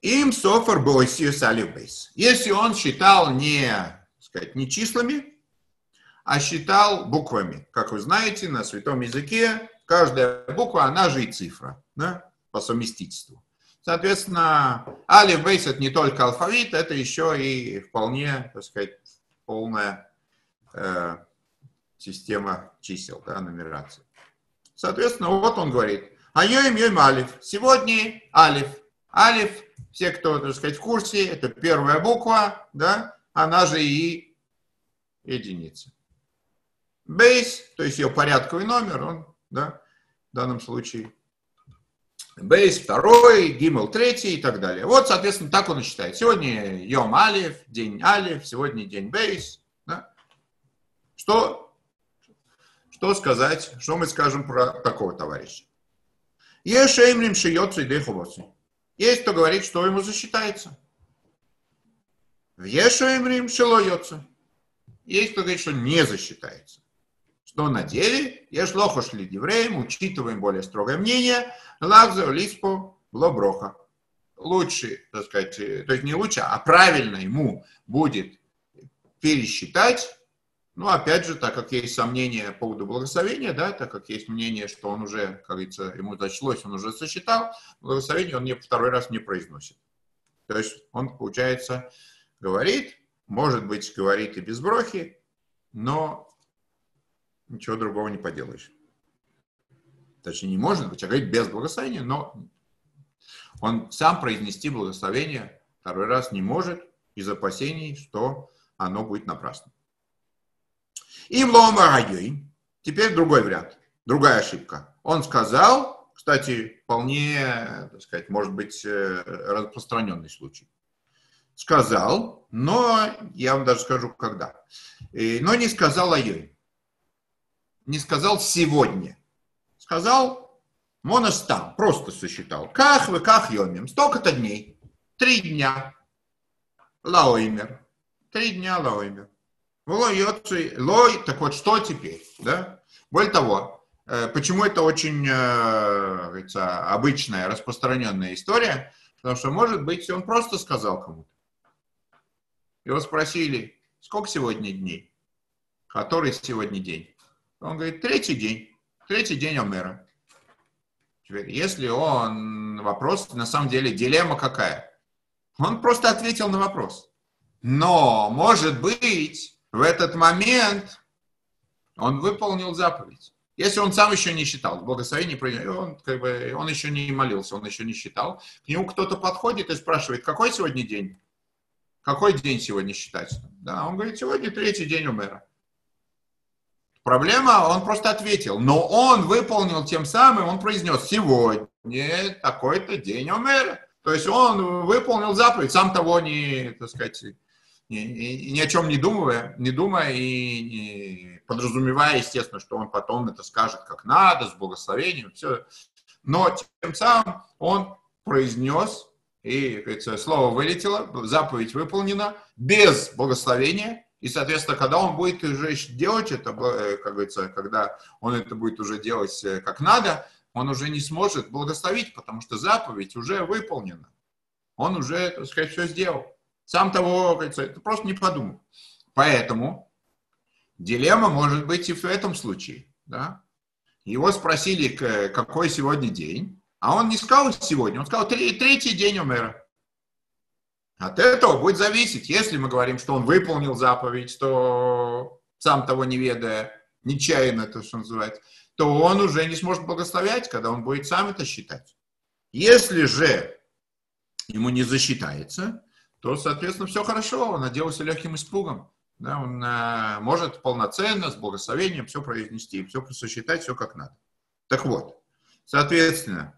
Им софар бойсиус алифбейс. Если он считал не, сказать, не числами, а считал буквами. Как вы знаете, на святом языке каждая буква, она же и цифра, да, по совместительству. Соответственно, алиф бейс это не только алфавит, это еще и вполне, так сказать, полная э, система чисел, да, нумерации. Соответственно, вот он говорит, а йоим йоим алиф. Сегодня алиф. Алиф, все, кто, так сказать, в курсе, это первая буква, да, она же и единица. Бейс, то есть ее порядковый номер, он, да, в данном случае. Бейс второй, гимл третий и так далее. Вот, соответственно, так он и считает. Сегодня Йом Алиф, день Алиф, сегодня день Бейс. Да? Что что сказать, что мы скажем про такого товарища? Ешеймрим шиется и деховосы. Есть кто говорит, что ему засчитается. В Ешеймрим шилоется. Есть кто говорит, что не засчитается. Что на деле, ешлохо шли евреям, учитываем более строгое мнение, лавза лиспо лоброха. Лучше, так сказать, то есть не лучше, а правильно ему будет пересчитать ну, опять же, так как есть сомнения по поводу благословения, да, так как есть мнение, что он уже, как говорится, ему зачлось, он уже сосчитал, благословение он не, второй раз не произносит. То есть он, получается, говорит, может быть, говорит и без брохи, но ничего другого не поделаешь. Точнее, не может быть, а говорит без благословения, но он сам произнести благословение второй раз не может из опасений, что оно будет напрасно. Им ломарайой. Теперь другой вариант, другая ошибка. Он сказал, кстати, вполне, так сказать, может быть, э, распространенный случай. Сказал, но я вам даже скажу, когда. Но не сказал айой. Не сказал сегодня. Сказал моностам, просто сосчитал. Как вы, как йомим, столько-то дней, три дня. Лаоймер, три дня лаоймер. Лой, так вот что теперь, да? Более того, э, почему это очень э, обычная, распространенная история? Потому что, может быть, он просто сказал кому-то. Его спросили, сколько сегодня дней? Который сегодня день? Он говорит, третий день. Третий день Омера. Теперь, если он... Вопрос, на самом деле, дилемма какая? Он просто ответил на вопрос. Но, может быть, в этот момент он выполнил заповедь. Если он сам еще не считал, благословение, он, как бы, он еще не молился, он еще не считал, к нему кто-то подходит и спрашивает, какой сегодня день? Какой день сегодня считать? Да, он говорит, сегодня третий день у мэра. Проблема, он просто ответил, но он выполнил тем самым, он произнес, сегодня такой-то день у мэра. То есть он выполнил заповедь, сам того не, так сказать, ни, ни, ни о чем не думая, не думая и не подразумевая, естественно, что он потом это скажет как надо, с благословением, все. Но тем самым он произнес, и говорится, слово вылетело, заповедь выполнена без благословения, и, соответственно, когда он будет уже делать это, э, как говорится, когда он это будет уже делать э, как надо, он уже не сможет благословить, потому что заповедь уже выполнена. Он уже, так сказать, все сделал. Сам того, говорится, это просто не подумал. Поэтому дилемма может быть и в этом случае. Да? Его спросили, какой сегодня день, а он не сказал сегодня, он сказал третий день умера. От этого будет зависеть. Если мы говорим, что он выполнил заповедь, то сам того не ведая, нечаянно, то, что называется, то он уже не сможет благословлять, когда он будет сам это считать. Если же ему не засчитается, то, соответственно, все хорошо, он оделся легким испугом. Да, он э, может полноценно, с благословением все произнести, все сосчитать, все как надо. Так вот, соответственно,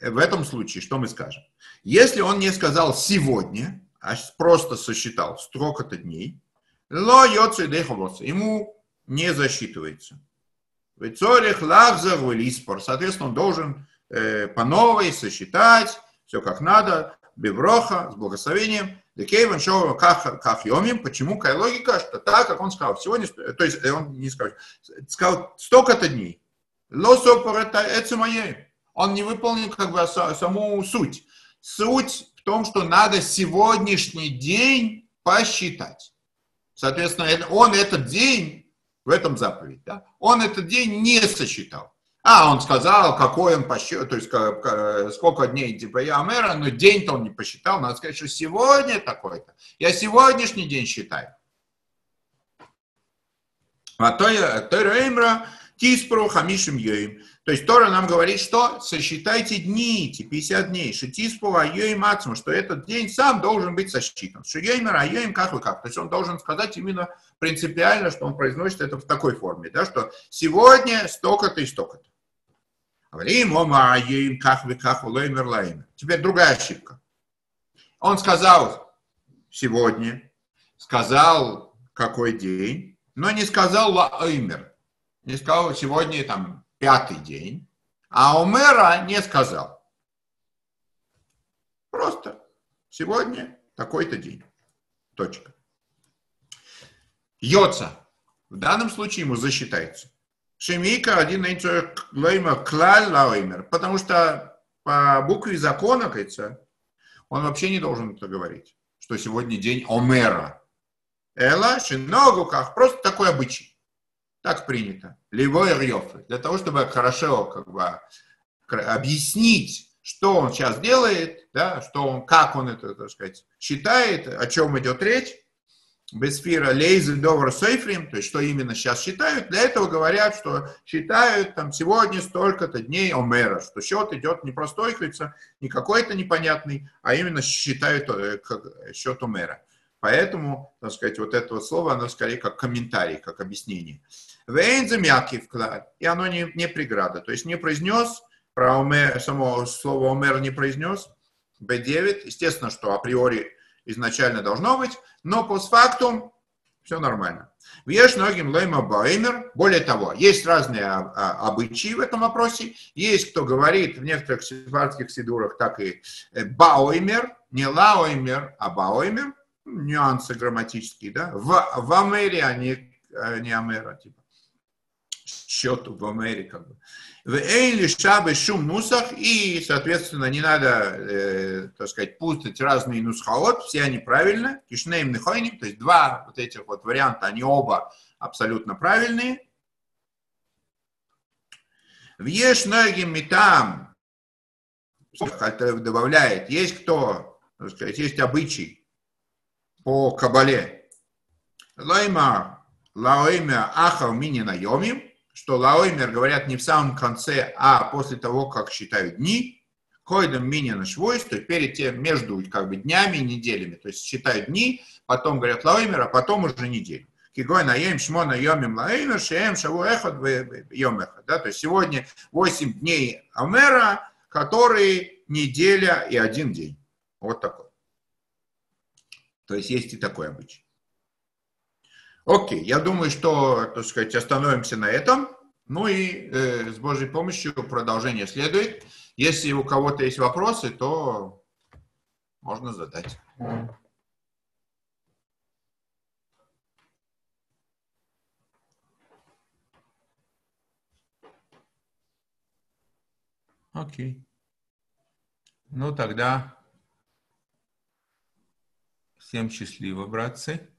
в этом случае что мы скажем? Если он не сказал сегодня, а просто сосчитал столько-то дней, ло ему не засчитывается. Соответственно, он должен э, по новой сосчитать все как надо, бевроха, с благословением. Декейван шоу йомим. Почему? Какая логика, что так, как он сказал, сегодня, то есть э, он не сказал, сказал столько-то дней. Лосопор это, это мое. Он не выполнил как бы саму суть. Суть в том, что надо сегодняшний день посчитать. Соответственно, он этот день, в этом заповедь, да, он этот день не сосчитал. А, он сказал, какой он посчет, то есть сколько дней типа я мэра, но день-то он не посчитал. Надо сказать, что сегодня такой-то. Я сегодняшний день считаю. А то я, то тиспру хамишим йоим. То есть Тора нам говорит, что сосчитайте дни, эти 50 дней, шитиспу айоим максимум, что этот день сам должен быть сосчитан. Шигеймер айоим как и как. То есть он должен сказать именно принципиально, что он произносит это в такой форме, да, что сегодня столько-то и столько-то. Теперь другая ошибка. Он сказал сегодня, сказал какой день, но не сказал лаимер. Не сказал сегодня там пятый день, а Омера не сказал. Просто сегодня такой-то день. Точка. Йоца. В данном случае ему засчитается. Шемика один лойма клаль лоймер, потому что по букве закона, кажется, он вообще не должен это говорить, что сегодня день Омера. Эла, как просто такой обычай. Так принято. Ливой рьёфы. Для того, чтобы хорошо как бы, объяснить, что он сейчас делает, да, что он, как он это, так сказать, считает, о чем идет речь, Бесфира Лейзель Довар Сейфрим, то есть что именно сейчас считают, для этого говорят, что считают там сегодня столько-то дней Омера, что счет идет не простой, кажется, не какой-то непонятный, а именно считают э, как счет Омера. Поэтому, так сказать, вот это вот слово, оно скорее как комментарий, как объяснение. Вейнза мягкий вклад, и оно не, не преграда, то есть не произнес, про Омер, само слово Омер не произнес, Б9, естественно, что априори изначально должно быть, но постфактум все нормально. Веш многим лойма баэмер. Более того, есть разные а, а, обычаи в этом вопросе. Есть, кто говорит в некоторых сепарских сидурах так и э, баоймер, не лаоймер, а баоймер. Нюансы грамматические, да. В, в Амере, а не, а не Амера, типа. Счету в Америке. В Эйли Шабы Шум Нусах, и, соответственно, не надо, э, так сказать, путать разные нусхаот, все они правильно, кишнеем нехойним, то есть два вот этих вот варианта, они оба абсолютно правильные. В еш многим метам, добавляет, есть кто, так сказать, есть обычай по кабале. Лайма, лаойма ахав мини наемим, что лаоймер говорят не в самом конце, а после того, как считают дни, койдом мини на швойс, то есть перед тем, между как бы днями и неделями, то есть считают дни, потом говорят лаоймер, а потом уже неделю. Кигой наем шмона йомим лаэймер, шеем шаву эхот йом эхот. Да? То есть сегодня 8 дней Амера, которые неделя и один день. Вот такой. То есть есть и такой обычай. Окей, я думаю, что, так сказать, остановимся на этом. Ну и э, с Божьей помощью продолжение следует. Если у кого-то есть вопросы, то можно задать. Окей. Ну тогда всем счастливо, братцы.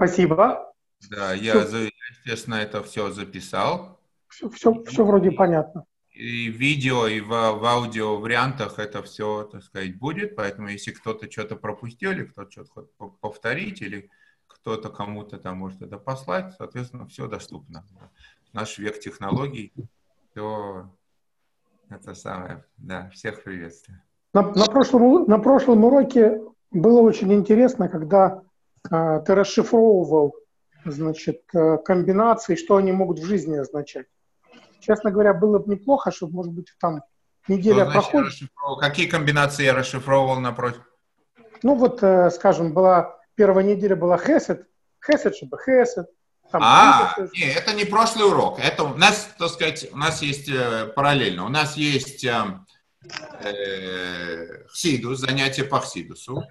Спасибо. Да, я, все. естественно, это все записал. Все, все, все вроде понятно. И видео, и в, в аудио вариантах это все, так сказать, будет. Поэтому, если кто-то что-то пропустил, или кто-то что-то хочет повторить, или кто-то кому-то там может это послать, соответственно, все доступно. Наш век технологий, то это самое, да, всех приветствую. На, на, прошлом, на прошлом уроке было очень интересно, когда ты расшифровывал значит, э, комбинации, что они могут в жизни означать. Честно говоря, было бы неплохо, чтобы, может быть, там неделя что проходит. Какие комбинации я расшифровывал напротив? Ну вот, э, скажем, была первая неделя была Хесед, Хесед, чтобы Хесед. Там, а, не, это не прошлый урок. Это у нас, так сказать, у нас есть э, параллельно. У нас есть э, э, Хсидус, занятие по Хсидусу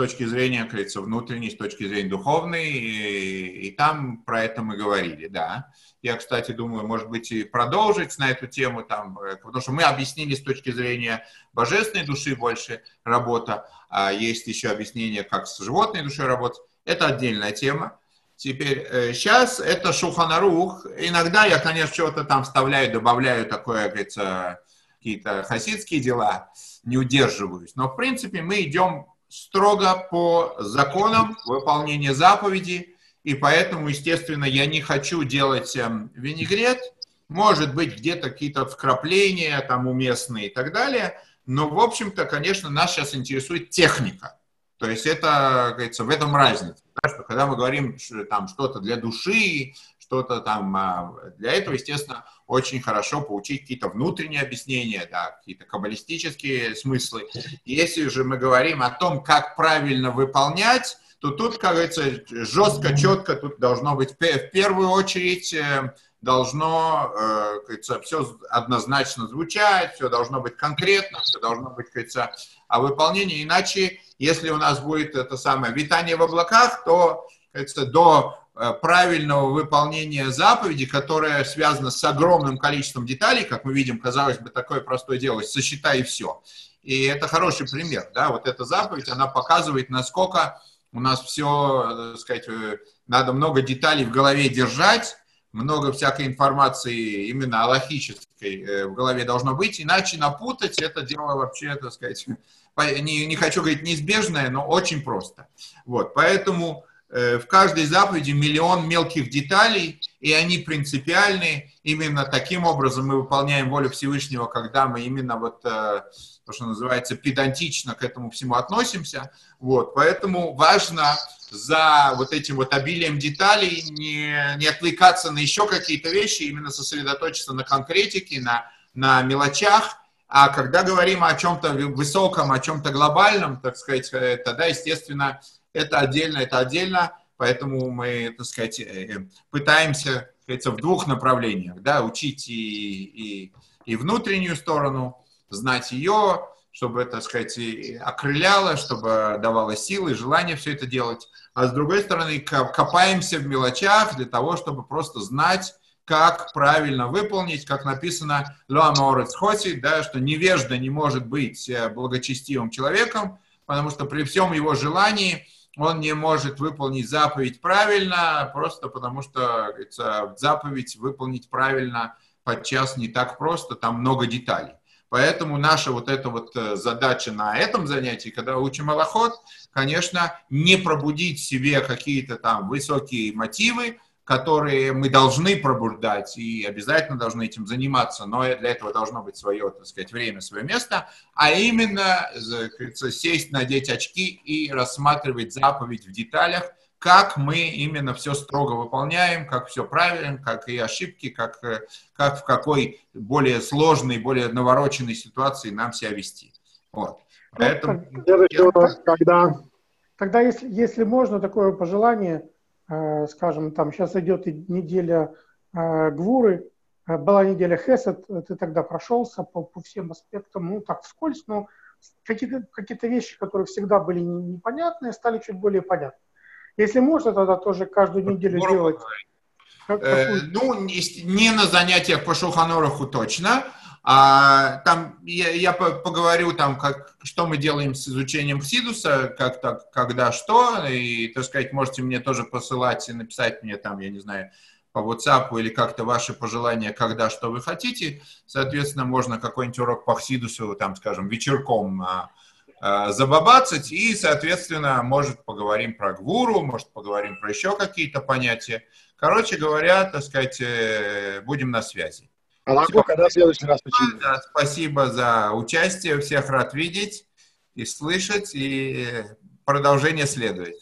точки зрения, как говорится, внутренней, с точки зрения духовной, и, и там про это мы говорили, да. Я, кстати, думаю, может быть, и продолжить на эту тему, там, э, потому что мы объяснили с точки зрения божественной души больше работа, а есть еще объяснение, как с животной душой работать. Это отдельная тема. Теперь, сейчас э, это Шуханарух. Иногда я, конечно, что-то там вставляю, добавляю такое, как говорится, какие-то хасидские дела, не удерживаюсь. Но, в принципе, мы идем строго по законам выполнения заповеди, и поэтому, естественно, я не хочу делать эм, винегрет, может быть, где-то какие-то вкрапления там уместные и так далее, но, в общем-то, конечно, нас сейчас интересует техника. То есть это, говорится, в этом разница. Да, что когда мы говорим там что-то для души, что-то там а, для этого, естественно, очень хорошо получить какие-то внутренние объяснения, да, какие-то каббалистические смыслы. Если же мы говорим о том, как правильно выполнять, то тут, как говорится, жестко, четко тут должно быть в первую очередь э, должно, э, говорится, все однозначно звучать, все должно быть конкретно, все должно быть, говорится, о выполнении. Иначе, если у нас будет это самое витание в облаках, то, говорится, до правильного выполнения заповеди, которая связана с огромным количеством деталей, как мы видим, казалось бы, такое простое дело, сосчитай все. И это хороший пример, да, вот эта заповедь, она показывает, насколько у нас все, э, так сказать, э, надо много деталей в голове держать, много всякой информации именно аллахической в голове должно быть, иначе напутать это дело вообще, так сказать, не, не хочу говорить неизбежное, но очень просто. Вот, поэтому Э, в каждой заповеди миллион мелких деталей, и они принципиальны. Именно таким образом мы выполняем волю Всевышнего, когда мы именно вот, э, то, что называется, педантично к этому всему относимся. Вот, поэтому важно за вот этим вот обилием деталей не, не отвлекаться на еще какие-то вещи, именно сосредоточиться на конкретике, на, на мелочах, а когда говорим о чем-то высоком, о чем-то глобальном, так сказать, э, тогда, естественно, это отдельно, это отдельно. поэтому мы, так сказать, пытаемся, так сказать, в двух направлениях, да, учить и, и, и внутреннюю сторону, знать ее, чтобы, так сказать, окрыляло, чтобы давало силы, желание все это делать. А с другой стороны, копаемся в мелочах для того, чтобы просто знать, как правильно выполнить, как написано Луаморец Хоси, да, что невежда не может быть э, благочестивым человеком, потому что при всем его желании он не может выполнить заповедь правильно, просто потому что говорится, заповедь выполнить правильно подчас не так просто, там много деталей. Поэтому наша вот эта вот э, задача на этом занятии, когда учим Аллахот, конечно, не пробудить в себе какие-то там высокие мотивы, которые мы должны пробуждать и обязательно должны этим заниматься, но для этого должно быть свое, так сказать, время, свое место, а именно сесть, надеть очки и рассматривать заповедь в деталях, как мы именно все строго выполняем, как все правильно, как и ошибки, как, как в какой более сложной, более навороченной ситуации нам себя вести. Вот. Поэтому... Когда... Тогда, если, если можно, такое пожелание, скажем, там сейчас идет неделя э, Гвуры, была неделя Хесед, ты тогда прошелся по, по всем аспектам, ну так вскользь, но какие-то какие вещи, которые всегда были непонятные, стали чуть более понятны. Если можно, тогда тоже каждую неделю Здорово делать. Как, э, ну, не на занятиях по Шуханораху точно. А, там я, я поговорю там, как, что мы делаем с изучением Хсидуса, как так, когда что, и, так сказать, можете мне тоже посылать и написать мне там, я не знаю, по WhatsApp или как-то ваши пожелания, когда что вы хотите. Соответственно, можно какой-нибудь урок по Хсидусу, там, скажем, вечерком а, Э, забабацать, и, соответственно, может поговорим про гвуру, может поговорим про еще какие-то понятия. Короче говоря, так сказать, э, будем на связи. Аллаху, когда в следующий раз починим. Да, спасибо за участие, всех рад видеть и слышать, и продолжение следует.